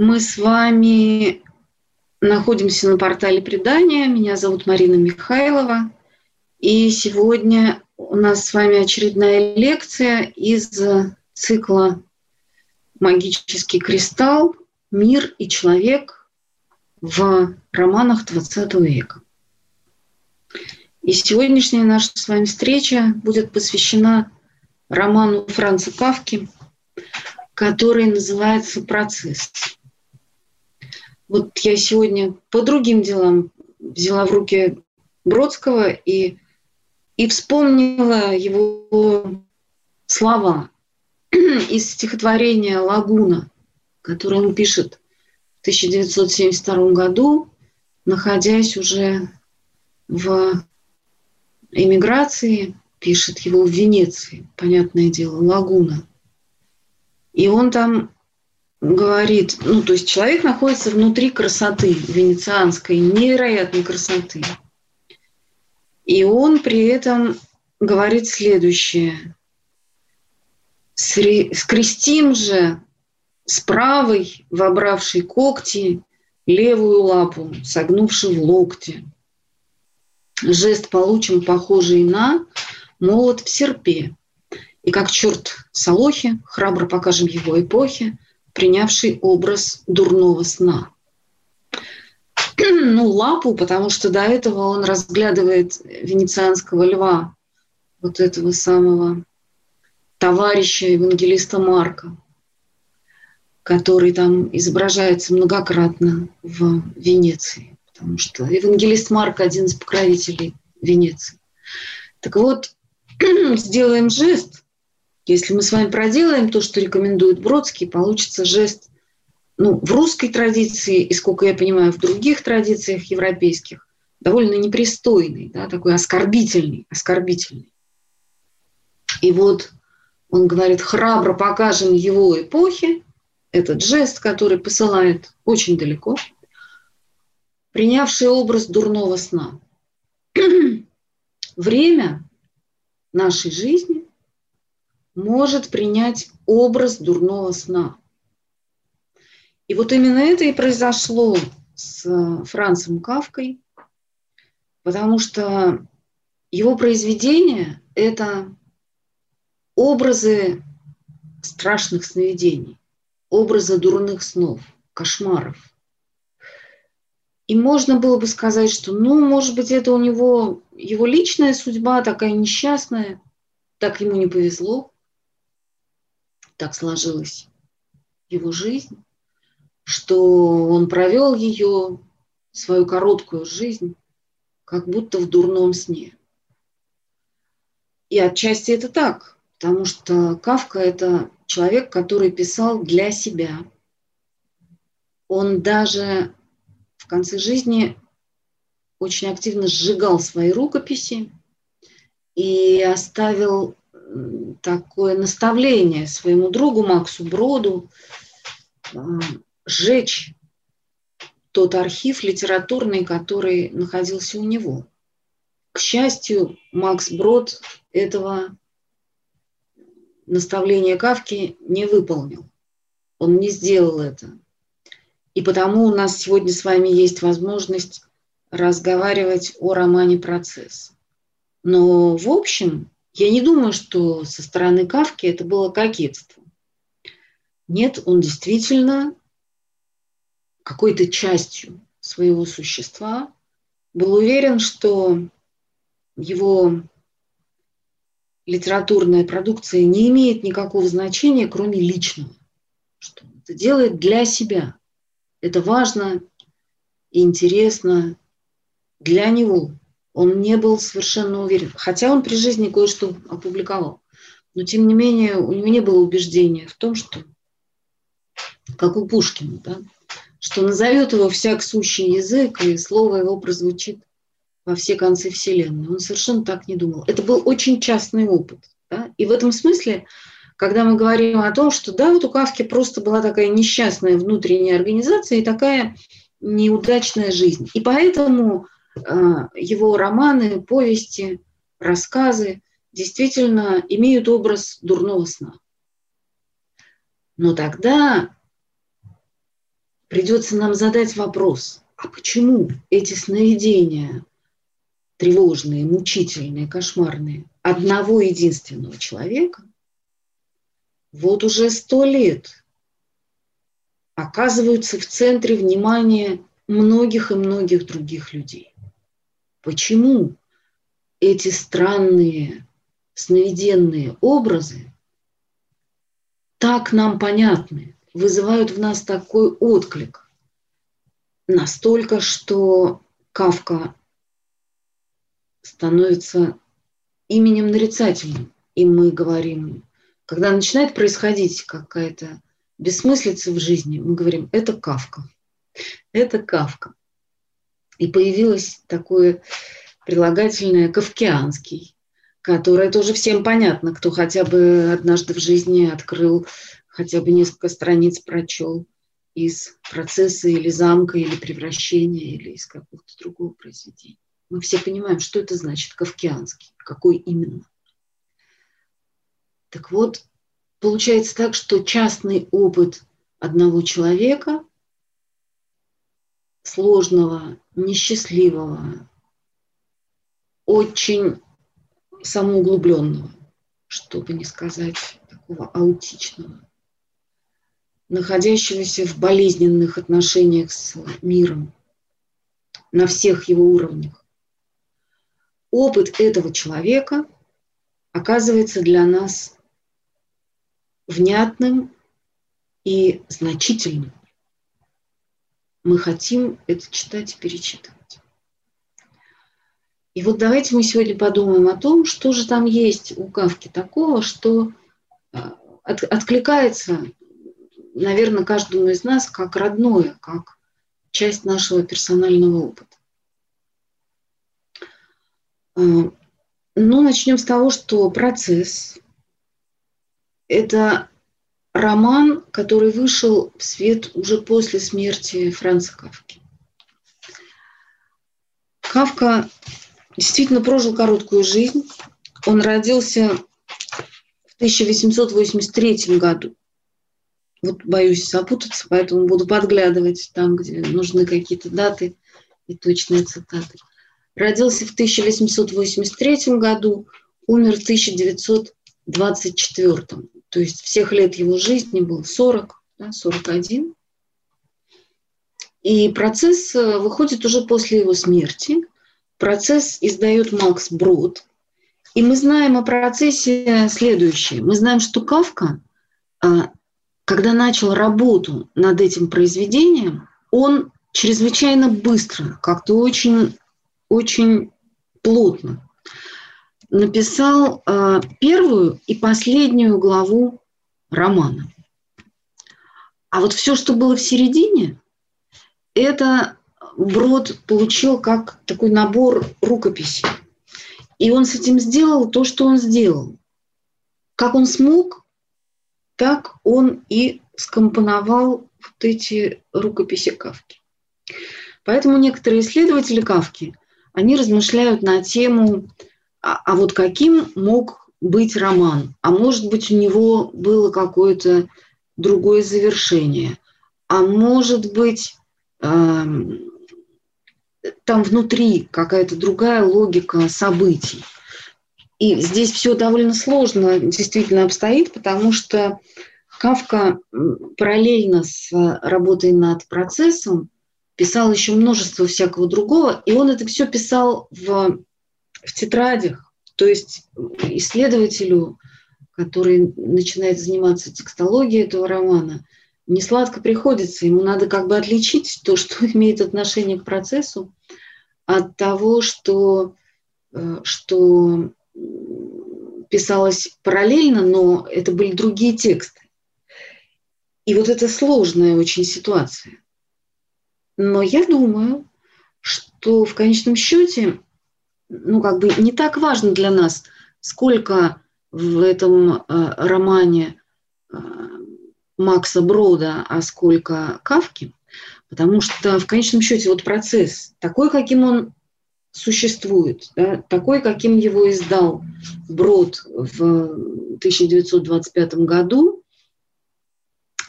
Мы с вами находимся на портале предания. Меня зовут Марина Михайлова. И сегодня у нас с вами очередная лекция из цикла «Магический кристалл. Мир и человек» в романах XX века. И сегодняшняя наша с вами встреча будет посвящена роману Франца Кавки, который называется «Процесс». Вот я сегодня по другим делам взяла в руки Бродского и, и вспомнила его слова из стихотворения «Лагуна», которое он пишет в 1972 году, находясь уже в эмиграции, пишет его в Венеции, понятное дело, Лагуна. И он там говорит, ну, то есть человек находится внутри красоты венецианской, невероятной красоты. И он при этом говорит следующее. Скрестим же с правой, вобравшей когти, левую лапу, согнувши в локте. Жест получим похожий на молот в серпе. И как черт Солохи, храбро покажем его эпохе, принявший образ дурного сна. ну, лапу, потому что до этого он разглядывает венецианского льва, вот этого самого товарища евангелиста Марка, который там изображается многократно в Венеции, потому что евангелист Марк один из покровителей Венеции. Так вот, сделаем жест, если мы с вами проделаем то, что рекомендует Бродский, получится жест ну, в русской традиции, и сколько я понимаю, в других традициях европейских, довольно непристойный, да, такой оскорбительный, оскорбительный. И вот он говорит, храбро покажем его эпохе, этот жест, который посылает очень далеко, принявший образ дурного сна. Время нашей жизни может принять образ дурного сна. И вот именно это и произошло с Францем Кавкой, потому что его произведения – это образы страшных сновидений, образы дурных снов, кошмаров. И можно было бы сказать, что, ну, может быть, это у него его личная судьба такая несчастная, так ему не повезло, так сложилась его жизнь, что он провел ее, свою короткую жизнь, как будто в дурном сне. И отчасти это так, потому что Кавка – это человек, который писал для себя. Он даже в конце жизни очень активно сжигал свои рукописи и оставил такое наставление своему другу Максу Броду а, сжечь тот архив литературный, который находился у него. К счастью, Макс Брод этого наставления Кавки не выполнил. Он не сделал это. И потому у нас сегодня с вами есть возможность разговаривать о романе «Процесс». Но в общем, я не думаю, что со стороны Кавки это было кокетство. Нет, он действительно какой-то частью своего существа был уверен, что его литературная продукция не имеет никакого значения, кроме личного. Что он это делает для себя. Это важно и интересно для него. Он не был совершенно уверен. Хотя он при жизни кое-что опубликовал. Но тем не менее у него не было убеждения в том, что как у Пушкина, да, что назовет его всяк сущий язык, и слово его прозвучит во все концы Вселенной. Он совершенно так не думал. Это был очень частный опыт. Да? И в этом смысле, когда мы говорим о том, что да, вот у Кавки просто была такая несчастная внутренняя организация и такая неудачная жизнь. И поэтому его романы, повести, рассказы действительно имеют образ дурного сна. Но тогда придется нам задать вопрос, а почему эти сновидения тревожные, мучительные, кошмарные одного единственного человека вот уже сто лет оказываются в центре внимания многих и многих других людей. Почему эти странные сновиденные образы так нам понятны, вызывают в нас такой отклик. Настолько, что Кавка становится именем нарицательным. И мы говорим, когда начинает происходить какая-то бессмыслица в жизни, мы говорим, это Кавка. Это Кавка. И появилось такое прилагательное «кавкианский», которое тоже всем понятно, кто хотя бы однажды в жизни открыл хотя бы несколько страниц прочел из процесса или замка, или превращения, или из какого-то другого произведения. Мы все понимаем, что это значит кавкианский, какой именно. Так вот, получается так, что частный опыт одного человека, сложного, несчастливого, очень самоуглубленного, чтобы не сказать такого аутичного, находящегося в болезненных отношениях с миром на всех его уровнях. Опыт этого человека оказывается для нас внятным и значительным. Мы хотим это читать и перечитывать. И вот давайте мы сегодня подумаем о том, что же там есть у Кавки такого, что а, от, откликается наверное, каждому из нас как родное, как часть нашего персонального опыта. А, ну, начнем с того, что процесс – это роман, который вышел в свет уже после смерти Франца Кавки. Кавка действительно прожил короткую жизнь. Он родился в 1883 году вот боюсь запутаться, поэтому буду подглядывать там, где нужны какие-то даты и точные цитаты. Родился в 1883 году, умер в 1924. То есть всех лет его жизни был 40, да, 41. И процесс э, выходит уже после его смерти. Процесс издает Макс Брод. И мы знаем о процессе следующее. Мы знаем, что Кавка а, когда начал работу над этим произведением, он чрезвычайно быстро, как-то очень, очень плотно написал э, первую и последнюю главу романа. А вот все, что было в середине, это Брод получил как такой набор рукописей. И он с этим сделал то, что он сделал. Как он смог, так он и скомпоновал вот эти рукописи Кавки. Поэтому некоторые исследователи Кавки, они размышляют на тему, а, а вот каким мог быть роман, а может быть у него было какое-то другое завершение, а может быть э, там внутри какая-то другая логика событий. И здесь все довольно сложно действительно обстоит, потому что Кавка параллельно с работой над процессом писал еще множество всякого другого, и он это все писал в, в тетрадях. То есть исследователю, который начинает заниматься текстологией этого романа, не сладко приходится. Ему надо как бы отличить то, что имеет отношение к процессу, от того, что, э, что писалось параллельно, но это были другие тексты. И вот это сложная очень ситуация. Но я думаю, что в конечном счете, ну, как бы не так важно для нас, сколько в этом э, романе э, Макса Брода, а сколько Кавки, потому что в конечном счете вот процесс такой, каким он существует, да, такой, каким его издал Брод в 1925 году,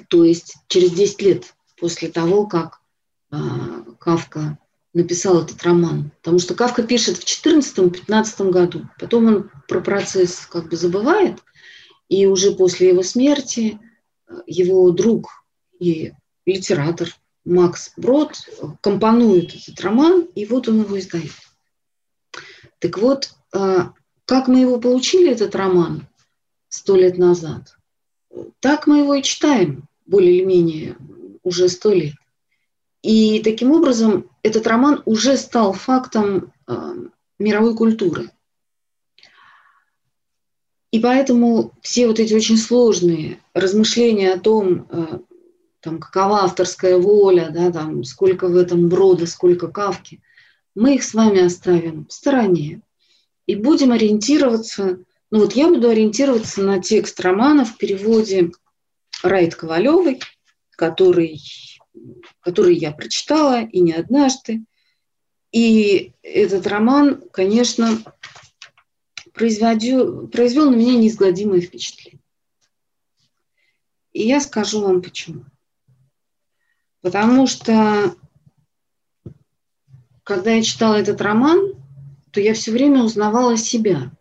то есть через 10 лет после того, как э, Кавка написал этот роман. Потому что Кавка пишет в 14-15 году, потом он про процесс как бы забывает, и уже после его смерти э, его друг и литератор Макс Брод компонует этот роман, и вот он его издает. Так вот, э, как мы его получили, этот роман, сто лет назад, так мы его и читаем, более или менее, уже сто лет. И таким образом этот роман уже стал фактом э, мировой культуры. И поэтому все вот эти очень сложные размышления о том, э, там, какова авторская воля, да, там, сколько в этом брода, сколько кавки, мы их с вами оставим в стороне и будем ориентироваться, ну вот я буду ориентироваться на текст романа в переводе Райт Ковалевой, который который я прочитала и не однажды. И этот роман, конечно, произвел, произвел на меня неизгладимое впечатление. И я скажу вам почему. Потому что, когда я читала этот роман, то я все время узнавала себя.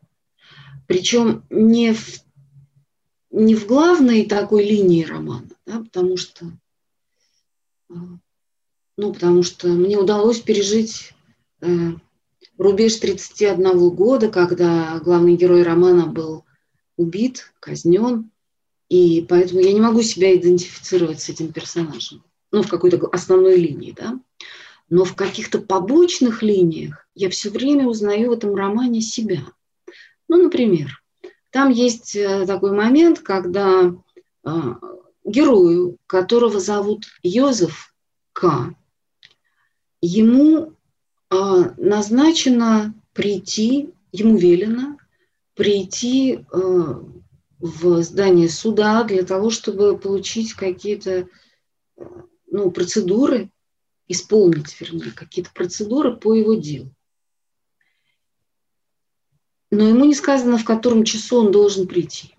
Причем не в, не в главной такой линии романа, да, потому что ну, потому что мне удалось пережить э, рубеж 31 года, когда главный герой романа был убит, казнен, и поэтому я не могу себя идентифицировать с этим персонажем, ну, в какой-то основной линии, да. Но в каких-то побочных линиях я все время узнаю в этом романе себя. Ну, например, там есть э, такой момент, когда э, герою, которого зовут Йозеф К, ему а, назначено прийти, ему велено прийти а, в здание суда для того, чтобы получить какие-то ну, процедуры, исполнить, вернее, какие-то процедуры по его делу. Но ему не сказано, в котором часу он должен прийти.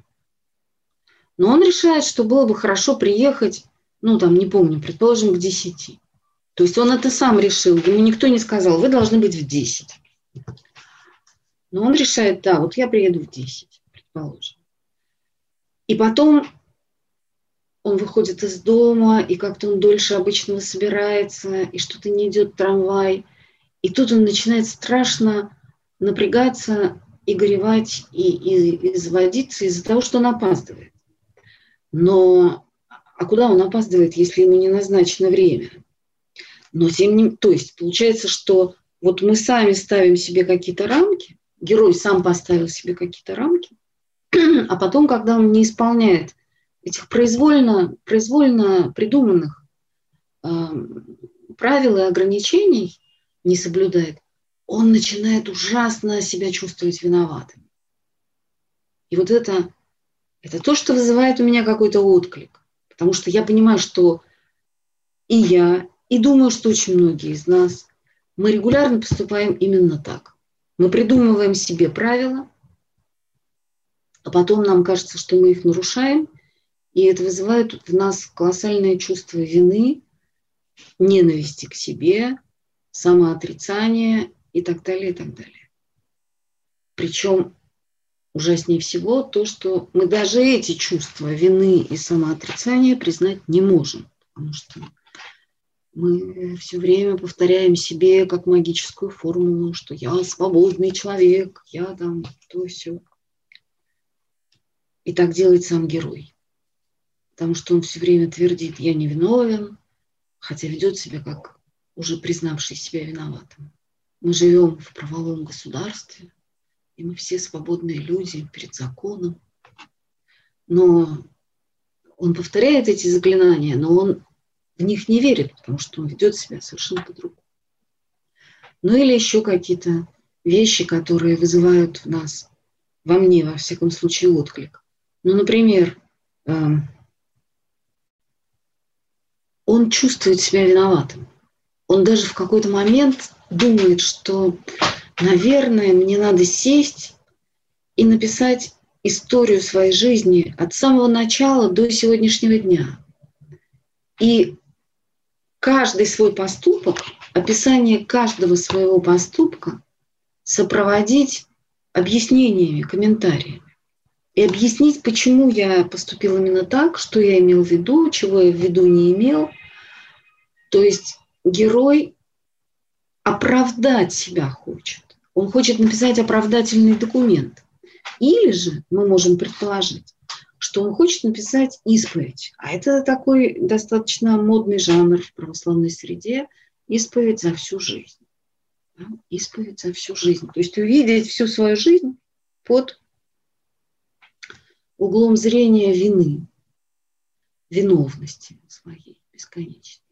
Но он решает, что было бы хорошо приехать, ну там, не помню, предположим, к 10. То есть он это сам решил, ему никто не сказал, вы должны быть в 10. Но он решает, да, вот я приеду в 10, предположим. И потом он выходит из дома, и как-то он дольше обычного собирается, и что-то не идет трамвай. И тут он начинает страшно напрягаться и горевать, и, и, и заводиться из-за того, что он опаздывает. Но а куда он опаздывает, если ему не назначено время? Но тем не то есть получается, что вот мы сами ставим себе какие-то рамки, герой сам поставил себе какие-то рамки, а потом, когда он не исполняет этих произвольно, произвольно придуманных э, правил и ограничений, не соблюдает, он начинает ужасно себя чувствовать виноватым. И вот это это то, что вызывает у меня какой-то отклик. Потому что я понимаю, что и я, и думаю, что очень многие из нас, мы регулярно поступаем именно так. Мы придумываем себе правила, а потом нам кажется, что мы их нарушаем, и это вызывает в нас колоссальное чувство вины, ненависти к себе, самоотрицания и так далее, и так далее. Причем ужаснее всего то, что мы даже эти чувства вины и самоотрицания признать не можем, потому что мы все время повторяем себе как магическую формулу, что я свободный человек, я там то все. И так делает сам герой. Потому что он все время твердит, я не виновен, хотя ведет себя как уже признавший себя виноватым. Мы живем в правовом государстве, и мы все свободные люди перед законом. Но Он повторяет эти заклинания, но он в них не верит, потому что он ведет себя совершенно по-другому. Ну или еще какие-то вещи, которые вызывают в нас, во мне, во всяком случае, отклик. Ну, например, эм, он чувствует себя виноватым. Он даже в какой-то момент думает, что, наверное, мне надо сесть и написать историю своей жизни от самого начала до сегодняшнего дня. И каждый свой поступок, описание каждого своего поступка сопроводить объяснениями, комментариями. И объяснить, почему я поступил именно так, что я имел в виду, чего я в виду не имел. То есть герой оправдать себя хочет. Он хочет написать оправдательный документ. Или же мы можем предположить, что он хочет написать исповедь. А это такой достаточно модный жанр в православной среде – исповедь за всю жизнь. Да? Исповедь за всю жизнь. То есть увидеть всю свою жизнь под углом зрения вины, виновности своей бесконечной.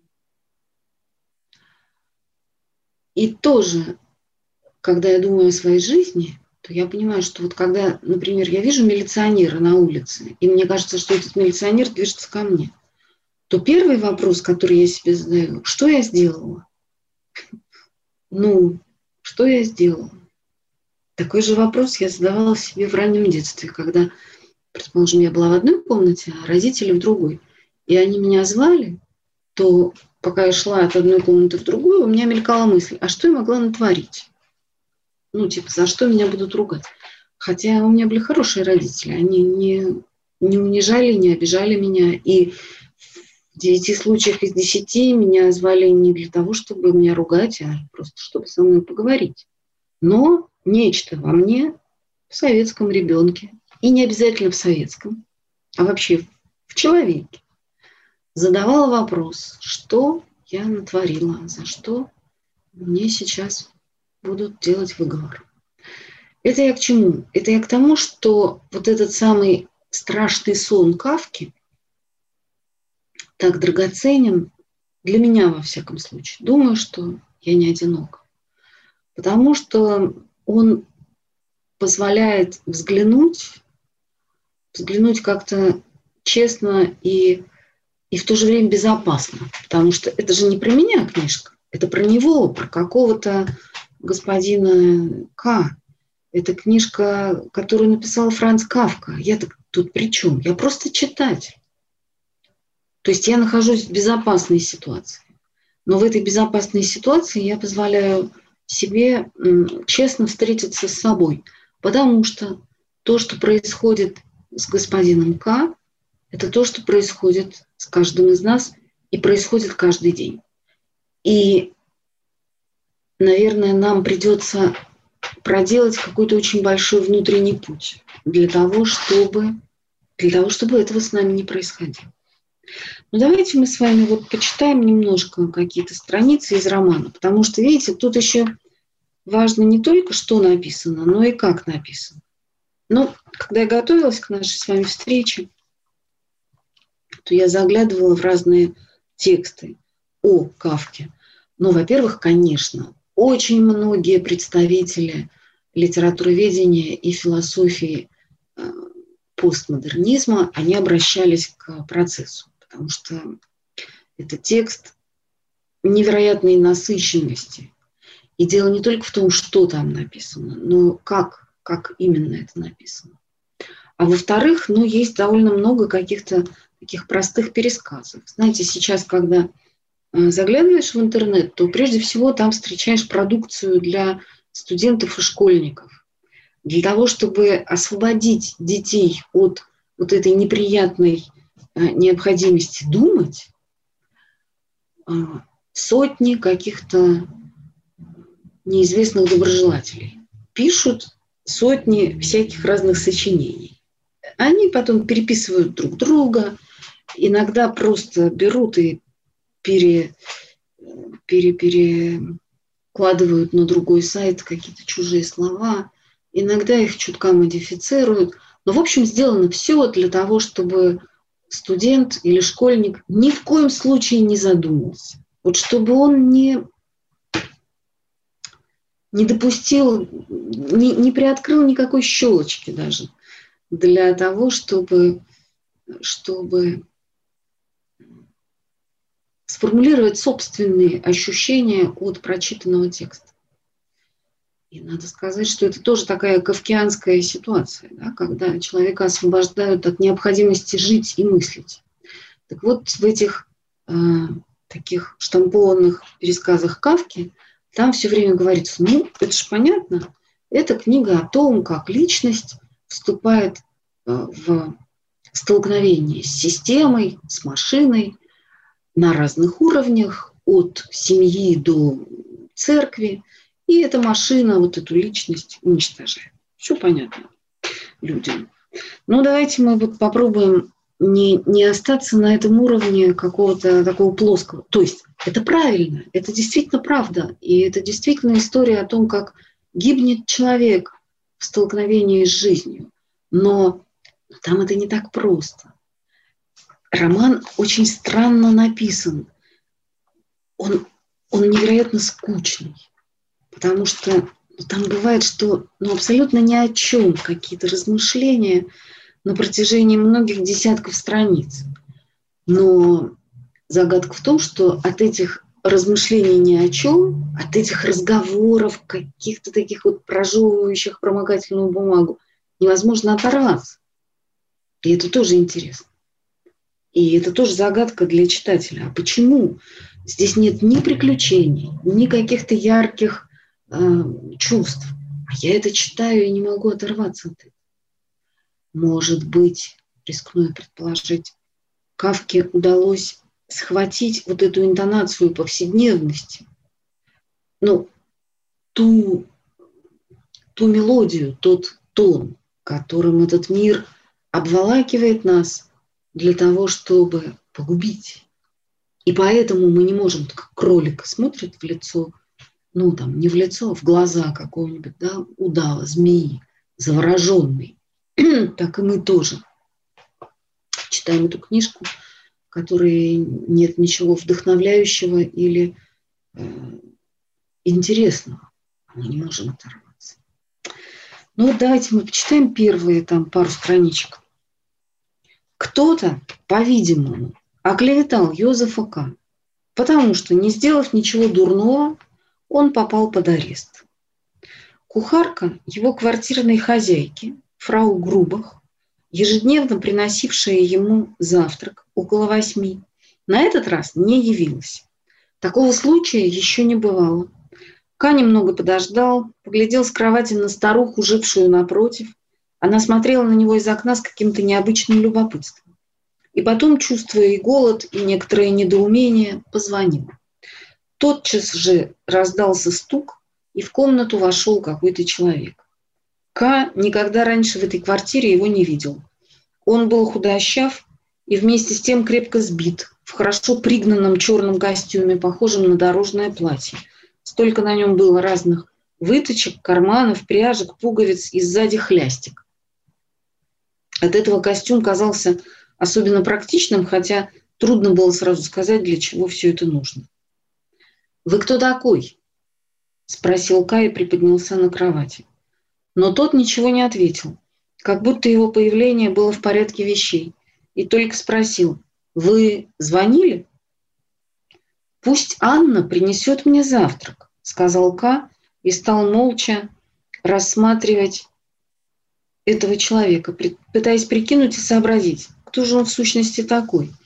И тоже, когда я думаю о своей жизни, то я понимаю, что вот когда, например, я вижу милиционера на улице, и мне кажется, что этот милиционер движется ко мне, то первый вопрос, который я себе задаю, что я сделала? Ну, что я сделала? Такой же вопрос я задавала себе в раннем детстве, когда, предположим, я была в одной комнате, а родители в другой. И они меня звали, то пока я шла от одной комнаты в другую, у меня мелькала мысль, а что я могла натворить? Ну, типа, за что меня будут ругать. Хотя у меня были хорошие родители, они не, не унижали, не обижали меня. И в девяти случаях из десяти меня звали не для того, чтобы меня ругать, а просто чтобы со мной поговорить. Но нечто во мне, в советском ребенке, и не обязательно в советском, а вообще в человеке, задавала вопрос, что я натворила, за что мне сейчас будут делать выговор. Это я к чему? Это я к тому, что вот этот самый страшный сон Кавки так драгоценен для меня, во всяком случае. Думаю, что я не одинок. Потому что он позволяет взглянуть, взглянуть как-то честно и, и в то же время безопасно. Потому что это же не про меня книжка, это про него, про какого-то господина К. Это книжка, которую написал Франц Кавка. Я тут при чем? Я просто читатель. То есть я нахожусь в безопасной ситуации. Но в этой безопасной ситуации я позволяю себе честно встретиться с собой. Потому что то, что происходит с господином К, это то, что происходит с каждым из нас и происходит каждый день. И наверное, нам придется проделать какой-то очень большой внутренний путь для того, чтобы, для того, чтобы этого с нами не происходило. Ну, давайте мы с вами вот почитаем немножко какие-то страницы из романа, потому что, видите, тут еще важно не только, что написано, но и как написано. Ну, когда я готовилась к нашей с вами встрече, то я заглядывала в разные тексты о Кавке. Ну, во-первых, конечно, очень многие представители литературоведения и философии э, постмодернизма, они обращались к процессу, потому что это текст невероятной насыщенности. И дело не только в том, что там написано, но как, как именно это написано. А во-вторых, ну, есть довольно много каких-то таких простых пересказов. Знаете, сейчас, когда заглядываешь в интернет, то прежде всего там встречаешь продукцию для студентов и школьников. Для того, чтобы освободить детей от вот этой неприятной э, необходимости думать, э, сотни каких-то неизвестных доброжелателей пишут сотни всяких разных сочинений. Они потом переписывают друг друга, иногда просто берут и пере, пере, перекладывают на другой сайт какие-то чужие слова, иногда их чутка модифицируют. Но, в общем, сделано все для того, чтобы студент или школьник ни в коем случае не задумался. Вот чтобы он не, не допустил, не, не приоткрыл никакой щелочки даже для того, чтобы, чтобы сформулировать собственные ощущения от прочитанного текста. И надо сказать, что это тоже такая кавкианская ситуация, да, когда человека освобождают от необходимости жить и мыслить. Так вот, в этих э, таких штампованных пересказах Кавки там все время говорится, ну, это же понятно, это книга о том, как личность вступает э, в столкновение с системой, с машиной на разных уровнях, от семьи до церкви – и эта машина вот эту личность уничтожает. Все понятно людям. Ну, давайте мы вот попробуем не, не остаться на этом уровне какого-то такого плоского. То есть это правильно, это действительно правда. И это действительно история о том, как гибнет человек в столкновении с жизнью. Но там это не так просто. Роман очень странно написан. Он, он невероятно скучный потому что там бывает, что ну, абсолютно ни о чем какие-то размышления на протяжении многих десятков страниц. Но загадка в том, что от этих размышлений ни о чем, от этих разговоров, каких-то таких вот прожевывающих промокательную бумагу, невозможно оторваться. И это тоже интересно. И это тоже загадка для читателя. А почему здесь нет ни приключений, ни каких-то ярких э, чувств. А я это читаю и не могу оторваться от этого. Может быть, рискну предположить, Кавке удалось схватить вот эту интонацию повседневности, ну, ту, ту мелодию, тот тон, которым этот мир обволакивает нас для того, чтобы погубить. И поэтому мы не можем, как кролик смотрит в лицо ну, там, не в лицо, а в глаза какого-нибудь, да, удава, змеи, завороженный. так и мы тоже читаем эту книжку, в которой нет ничего вдохновляющего или э, интересного. Мы не можем оторваться. Ну давайте мы почитаем первые там пару страничек. Кто-то, по-видимому, оклеветал Йозефа К., потому что, не сделав ничего дурного, он попал под арест. Кухарка его квартирной хозяйки, фрау Грубах, ежедневно приносившая ему завтрак около восьми, на этот раз не явилась. Такого случая еще не бывало. Ка немного подождал, поглядел с кровати на старуху, жившую напротив. Она смотрела на него из окна с каким-то необычным любопытством. И потом, чувствуя и голод, и некоторое недоумение, позвонил. Тотчас же раздался стук, и в комнату вошел какой-то человек. К никогда раньше в этой квартире его не видел. Он был худощав и вместе с тем крепко сбит, в хорошо пригнанном черном костюме, похожем на дорожное платье. Столько на нем было разных выточек, карманов, пряжек, пуговиц и сзади хлястик. От этого костюм казался особенно практичным, хотя трудно было сразу сказать, для чего все это нужно. «Вы кто такой?» – спросил Кай и приподнялся на кровати. Но тот ничего не ответил, как будто его появление было в порядке вещей, и только спросил «Вы звонили?» «Пусть Анна принесет мне завтрак», – сказал Ка и стал молча рассматривать этого человека, пытаясь прикинуть и сообразить, кто же он в сущности такой –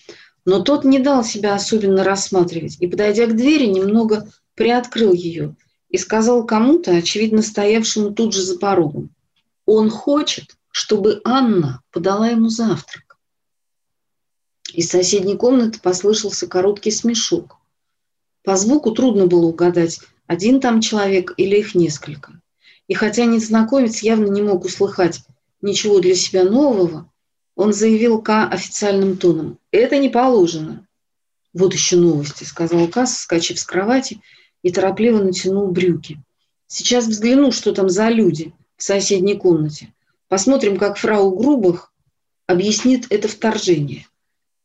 но тот не дал себя особенно рассматривать и, подойдя к двери, немного приоткрыл ее и сказал кому-то, очевидно стоявшему тут же за порогом, он хочет, чтобы Анна подала ему завтрак. Из соседней комнаты послышался короткий смешок. По звуку трудно было угадать, один там человек или их несколько. И хотя незнакомец явно не мог услыхать ничего для себя нового, он заявил К официальным тоном. «Это не положено». «Вот еще новости», — сказал К, соскочив с кровати и торопливо натянул брюки. «Сейчас взгляну, что там за люди в соседней комнате. Посмотрим, как фрау Грубах объяснит это вторжение.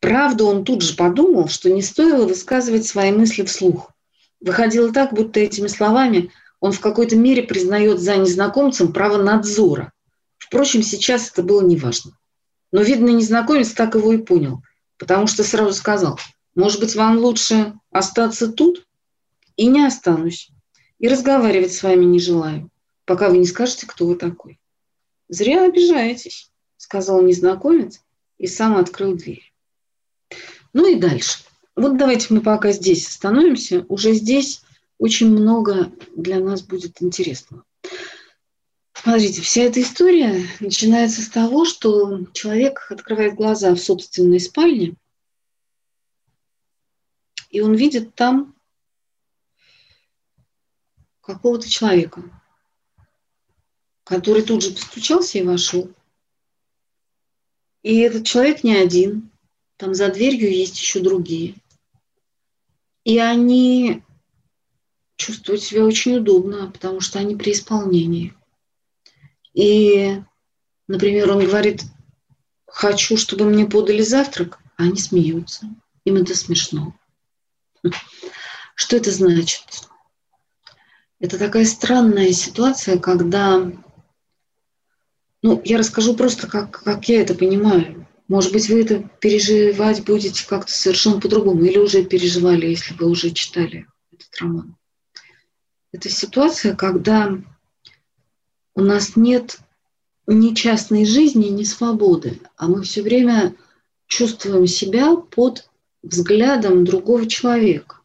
Правда, он тут же подумал, что не стоило высказывать свои мысли вслух. Выходило так, будто этими словами он в какой-то мере признает за незнакомцем право надзора. Впрочем, сейчас это было неважно. Но, видно, незнакомец так его и понял, потому что сразу сказал, может быть, вам лучше остаться тут? И не останусь. И разговаривать с вами не желаю, пока вы не скажете, кто вы такой. Зря обижаетесь, сказал незнакомец и сам открыл дверь. Ну и дальше. Вот давайте мы пока здесь остановимся. Уже здесь очень много для нас будет интересного. Смотрите, вся эта история начинается с того, что человек открывает глаза в собственной спальне, и он видит там какого-то человека, который тут же постучался и вошел. И этот человек не один, там за дверью есть еще другие. И они чувствуют себя очень удобно, потому что они при исполнении. И, например, он говорит, хочу, чтобы мне подали завтрак, а они смеются. Им это смешно. Что это значит? Это такая странная ситуация, когда... Ну, я расскажу просто, как, как я это понимаю. Может быть, вы это переживать будете как-то совершенно по-другому, или уже переживали, если вы уже читали этот роман. Это ситуация, когда у нас нет ни частной жизни, ни свободы, а мы все время чувствуем себя под взглядом другого человека.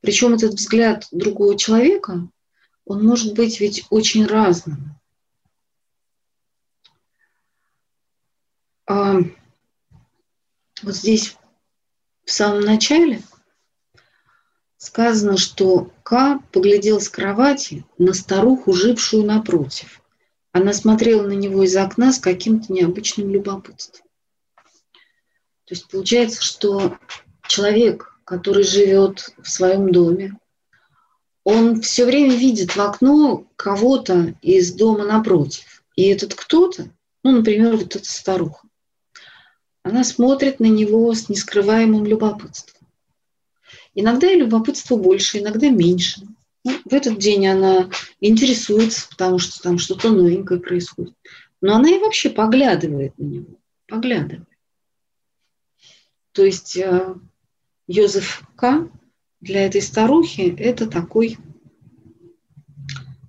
Причем этот взгляд другого человека, он может быть ведь очень разным. А вот здесь в самом начале сказано, что К поглядел с кровати на старуху, жившую напротив. Она смотрела на него из окна с каким-то необычным любопытством. То есть получается, что человек, который живет в своем доме, он все время видит в окно кого-то из дома напротив. И этот кто-то, ну, например, вот эта старуха, она смотрит на него с нескрываемым любопытством. Иногда и любопытство больше, иногда меньше. Ну, в этот день она интересуется, потому что там что-то новенькое происходит. Но она и вообще поглядывает на него, поглядывает. То есть э, Йозеф К. для этой старухи это такой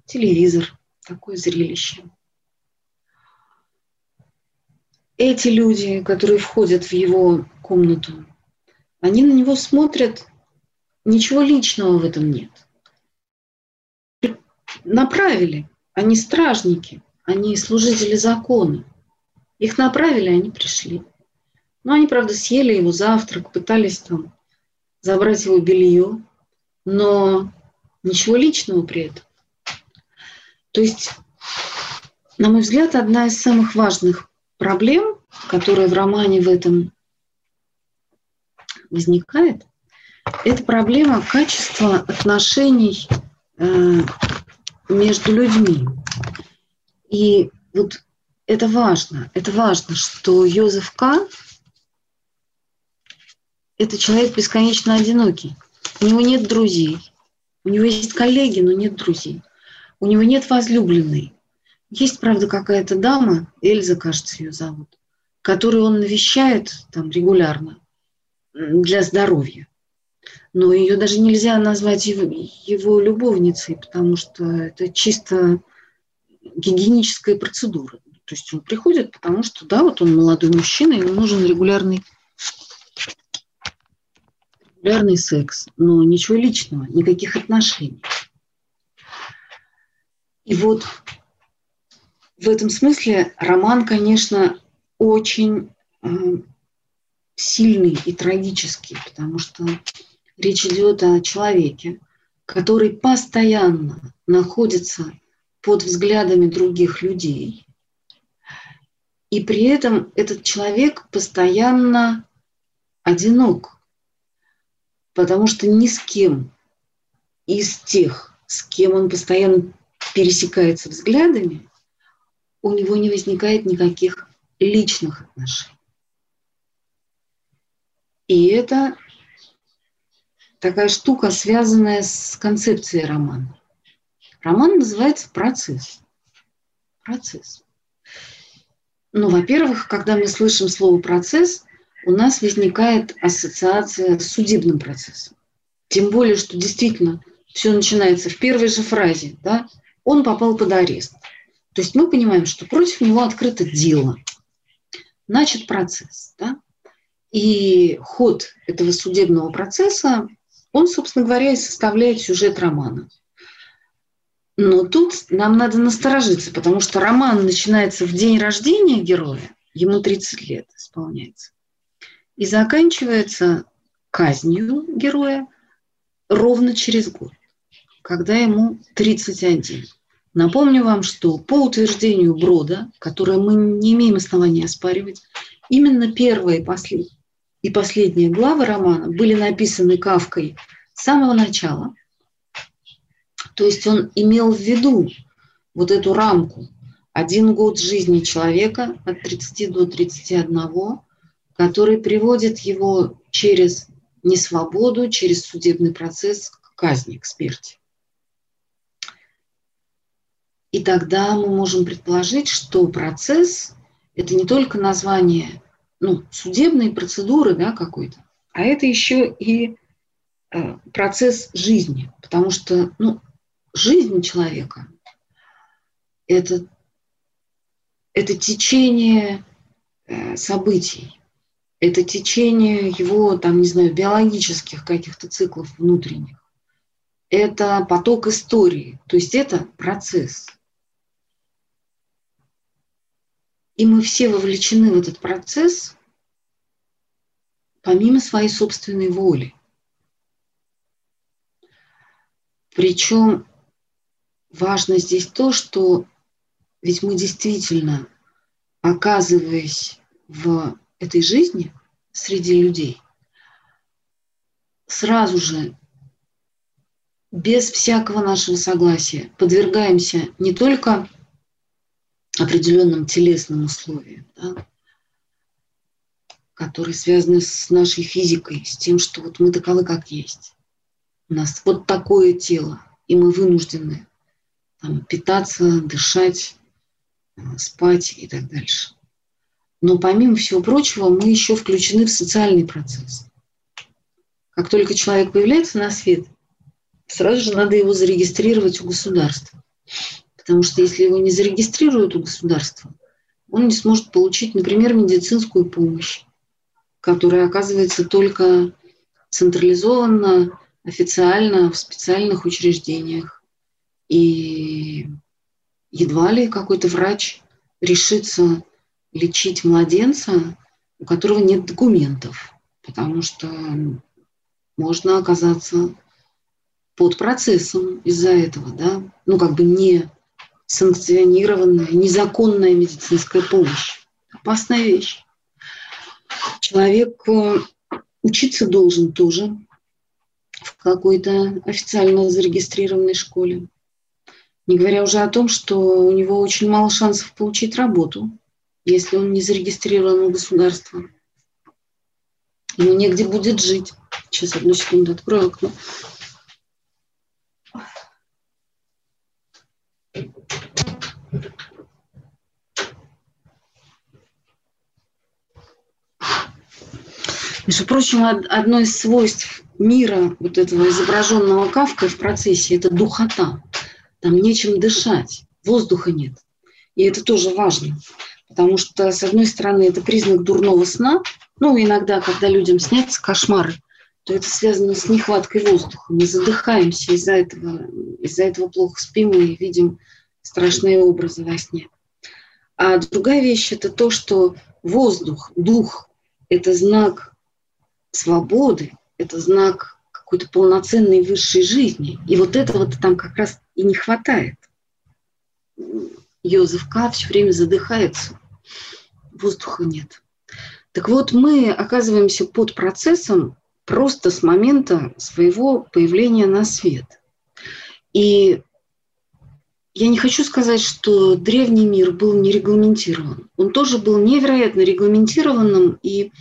телевизор, такое зрелище эти люди, которые входят в его комнату, они на него смотрят, ничего личного в этом нет. Направили, они стражники, они служители закона. Их направили, они пришли. Но они, правда, съели его завтрак, пытались там забрать его белье, но ничего личного при этом. То есть, на мой взгляд, одна из самых важных проблем, которая в романе в этом возникает, это проблема качества отношений э, между людьми. И вот это важно. Это важно, что Йозеф К. – это человек бесконечно одинокий. У него нет друзей. У него есть коллеги, но нет друзей. У него нет возлюбленной. Есть, правда, какая-то дама, Эльза, кажется, ее зовут, которую он навещает там регулярно для здоровья. Но ее даже нельзя назвать его, его любовницей, потому что это чисто гигиеническая процедура. То есть он приходит, потому что, да, вот он молодой мужчина, ему нужен регулярный, регулярный секс, но ничего личного, никаких отношений. И вот в этом смысле роман, конечно, очень э, сильный и трагический, потому что речь идет о человеке, который постоянно находится под взглядами других людей. И при этом этот человек постоянно одинок, потому что ни с кем из тех, с кем он постоянно пересекается взглядами, у него не возникает никаких личных отношений. И это такая штука, связанная с концепцией романа. Роман называется «Процесс». Процесс. Ну, во-первых, когда мы слышим слово «процесс», у нас возникает ассоциация с судебным процессом. Тем более, что действительно все начинается в первой же фразе. Да? Он попал под арест. То есть мы понимаем, что против него открыто дело. Значит, процесс. Да? И ход этого судебного процесса, он, собственно говоря, и составляет сюжет романа. Но тут нам надо насторожиться, потому что роман начинается в день рождения героя, ему 30 лет исполняется, и заканчивается казнью героя ровно через год, когда ему 31. Напомню вам, что по утверждению Брода, которое мы не имеем основания оспаривать, именно первая и, послед... и последняя главы романа были написаны Кавкой с самого начала – то есть он имел в виду вот эту рамку. Один год жизни человека от 30 до 31, который приводит его через несвободу, через судебный процесс к казни, к смерти. И тогда мы можем предположить, что процесс – это не только название ну, судебной процедуры да, какой-то, а это еще и э, процесс жизни, потому что ну, жизнь человека – это, это течение э, событий, это течение его, там, не знаю, биологических каких-то циклов внутренних. Это поток истории, то есть это процесс. И мы все вовлечены в этот процесс помимо своей собственной воли. Причем важно здесь то, что ведь мы действительно, оказываясь в этой жизни среди людей, сразу же без всякого нашего согласия подвергаемся не только определенным телесным условиям, да, которые связаны с нашей физикой, с тем, что вот мы таковы, как есть. У нас вот такое тело, и мы вынуждены там, питаться, дышать, э, спать и так дальше. Но помимо всего прочего, мы еще включены в социальный процесс. Как только человек появляется на свет, сразу же надо его зарегистрировать у государства. Потому что если его не зарегистрируют у государства, он не сможет получить, например, медицинскую помощь, которая оказывается только централизованно, официально в специальных учреждениях. И едва ли какой-то врач решится лечить младенца, у которого нет документов, потому что можно оказаться под процессом из-за этого, да, ну как бы не санкционированная, незаконная медицинская помощь. Опасная вещь. Человек учиться должен тоже в какой-то официально зарегистрированной школе. Не говоря уже о том, что у него очень мало шансов получить работу, если он не зарегистрирован у государства. Ему негде будет жить. Сейчас, одну секунду, открою окно. Между прочим, одно из свойств мира, вот этого изображенного Кавкой в процессе, это духота там нечем дышать, воздуха нет. И это тоже важно, потому что, с одной стороны, это признак дурного сна, ну, иногда, когда людям снятся кошмары, то это связано с нехваткой воздуха. Мы задыхаемся из-за этого, из-за этого плохо спим и видим страшные образы во сне. А другая вещь – это то, что воздух, дух – это знак свободы, это знак какой-то полноценной высшей жизни. И вот этого-то там как раз и не хватает. Йозеф К. все время задыхается, воздуха нет. Так вот, мы оказываемся под процессом просто с момента своего появления на свет. И я не хочу сказать, что древний мир был не регламентирован. Он тоже был невероятно регламентированным и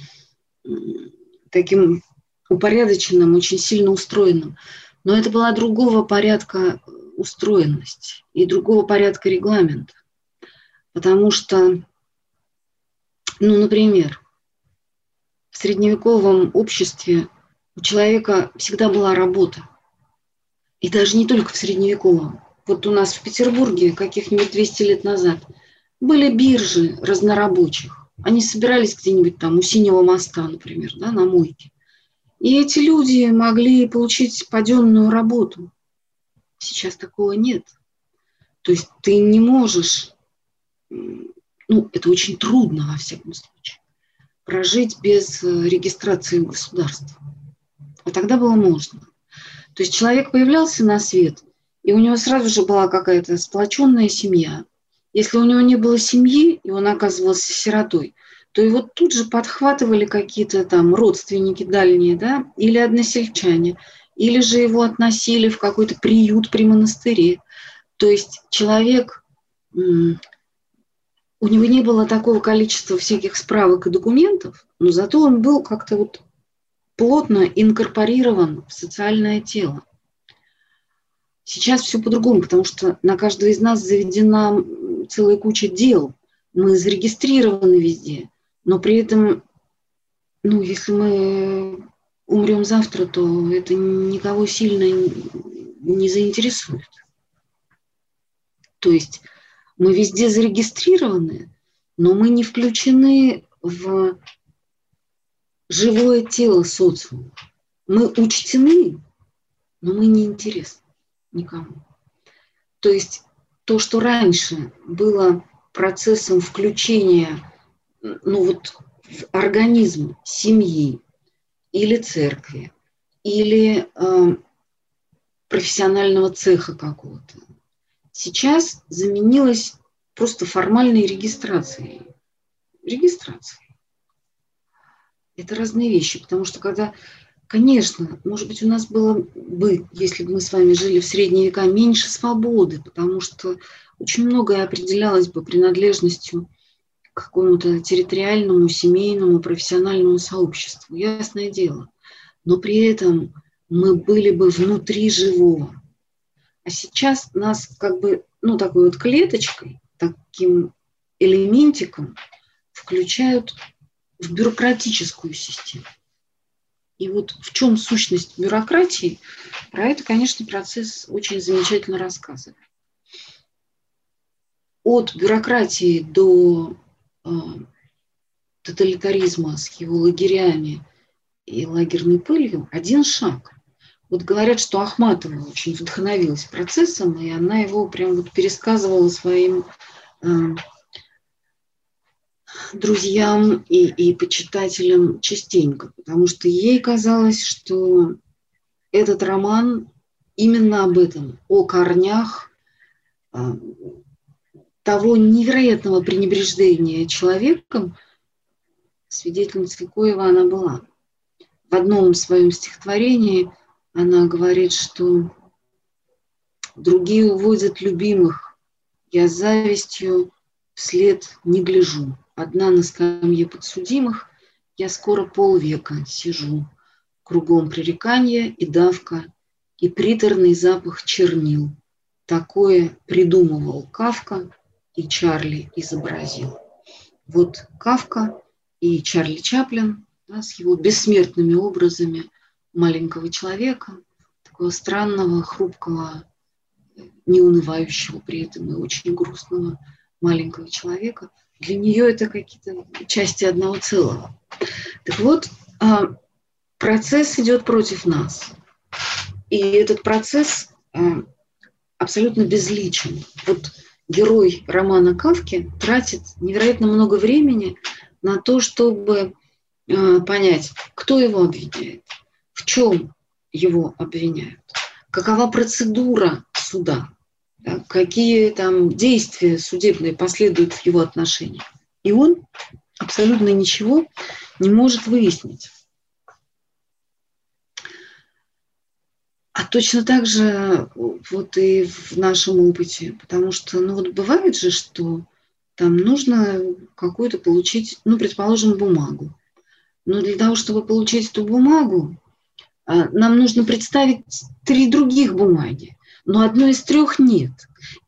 таким упорядоченным, очень сильно устроенным. Но это была другого порядка устроенность и другого порядка регламента. Потому что, ну, например, в средневековом обществе у человека всегда была работа. И даже не только в средневековом. Вот у нас в Петербурге каких-нибудь 200 лет назад были биржи разнорабочих. Они собирались где-нибудь там у Синего моста, например, да, на мойке. И эти люди могли получить паденную работу. Сейчас такого нет. То есть ты не можешь, ну, это очень трудно во всяком случае, прожить без э, регистрации государства. А тогда было можно. То есть человек появлялся на свет, и у него сразу же была какая-то сплоченная семья. Если у него не было семьи, и он оказывался сиротой, то его тут же подхватывали какие-то там родственники дальние, да, или односельчане, или же его относили в какой-то приют при монастыре. То есть человек, у него не было такого количества всяких справок и документов, но зато он был как-то вот плотно инкорпорирован в социальное тело. Сейчас все по-другому, потому что на каждого из нас заведена целая куча дел. Мы зарегистрированы везде, но при этом, ну, если мы умрем завтра, то это никого сильно не заинтересует. То есть мы везде зарегистрированы, но мы не включены в живое тело социума. Мы учтены, но мы не интересны никому. То есть то, что раньше было процессом включения ну вот, в организм семьи, или церкви, или э, профессионального цеха какого-то. Сейчас заменилось просто формальной регистрацией. Регистрацией. Это разные вещи, потому что когда, конечно, может быть, у нас было бы, если бы мы с вами жили в средние века, меньше свободы, потому что очень многое определялось бы принадлежностью какому-то территориальному, семейному, профессиональному сообществу. Ясное дело. Но при этом мы были бы внутри живого. А сейчас нас как бы, ну, такой вот клеточкой, таким элементиком включают в бюрократическую систему. И вот в чем сущность бюрократии, про это, конечно, процесс очень замечательно рассказывает. От бюрократии до Э, тоталитаризма с его лагерями и лагерной пылью один шаг. Вот говорят, что Ахматова очень вдохновилась процессом, и она его прям вот пересказывала своим э, друзьям и, и почитателям частенько, потому что ей казалось, что этот роман именно об этом, о корнях э, того невероятного пренебрежения человеком, свидетельницей Коева она была. В одном своем стихотворении она говорит, что другие уводят любимых, я завистью вслед не гляжу. Одна на скамье подсудимых, я скоро полвека сижу. Кругом пререкания и давка, и приторный запах чернил. Такое придумывал Кавка, и Чарли изобразил. Вот Кавка и Чарли Чаплин да, с его бессмертными образами маленького человека, такого странного, хрупкого, неунывающего при этом и очень грустного маленького человека. Для нее это какие-то части одного целого. Так вот, а, процесс идет против нас. И этот процесс а, абсолютно безличен. Вот герой романа Кавки тратит невероятно много времени на то, чтобы э, понять, кто его обвиняет, в чем его обвиняют, какова процедура суда, да, какие там действия судебные последуют в его отношении. И он абсолютно ничего не может выяснить. А точно так же вот и в нашем опыте, потому что, ну вот бывает же, что там нужно какую-то получить, ну, предположим, бумагу. Но для того, чтобы получить эту бумагу, а, нам нужно представить три других бумаги, но одной из трех нет.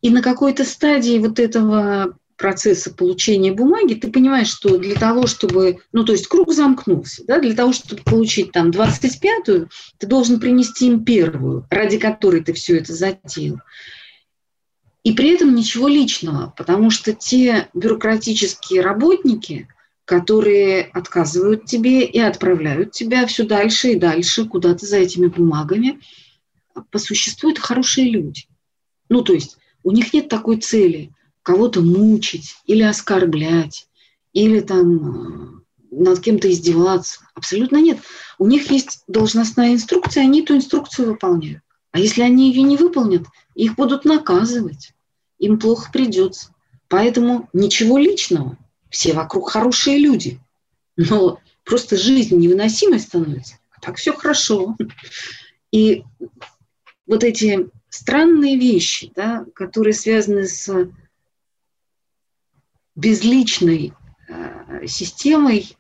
И на какой-то стадии вот этого процесса получения бумаги, ты понимаешь, что для того, чтобы, ну, то есть круг замкнулся, да, для того, чтобы получить там 25-ю, ты должен принести им первую, ради которой ты все это затеял. И при этом ничего личного, потому что те бюрократические работники, которые отказывают тебе и отправляют тебя все дальше и дальше куда-то за этими бумагами, по существу это хорошие люди. Ну, то есть у них нет такой цели кого-то мучить или оскорблять, или там э, над кем-то издеваться. Абсолютно нет. У них есть должностная инструкция, они эту инструкцию выполняют. А если они ее не выполнят, их будут наказывать. Им плохо придется. Поэтому ничего личного. Все вокруг хорошие люди. Но просто жизнь невыносимой становится. А так все хорошо. И вот эти странные вещи, да, которые связаны с безличной э, системой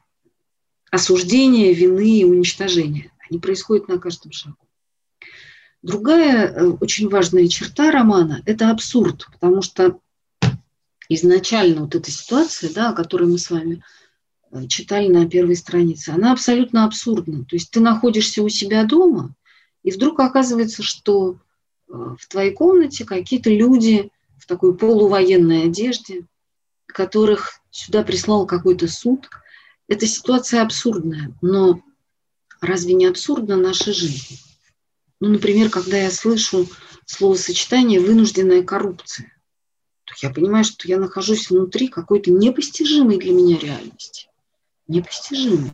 осуждения, вины и уничтожения. Они происходят на каждом шагу. Другая э, очень важная черта романа – это абсурд, потому что изначально вот эта ситуация, да, о которой мы с вами э, читали на первой странице, она абсолютно абсурдна. То есть ты находишься у себя дома, и вдруг оказывается, что в твоей комнате какие-то люди в такой полувоенной одежде, которых сюда прислал какой-то суд. Эта ситуация абсурдная, но разве не абсурдна наша жизнь? Ну, например, когда я слышу словосочетание «вынужденная коррупция», то я понимаю, что я нахожусь внутри какой-то непостижимой для меня реальности. Непостижимой.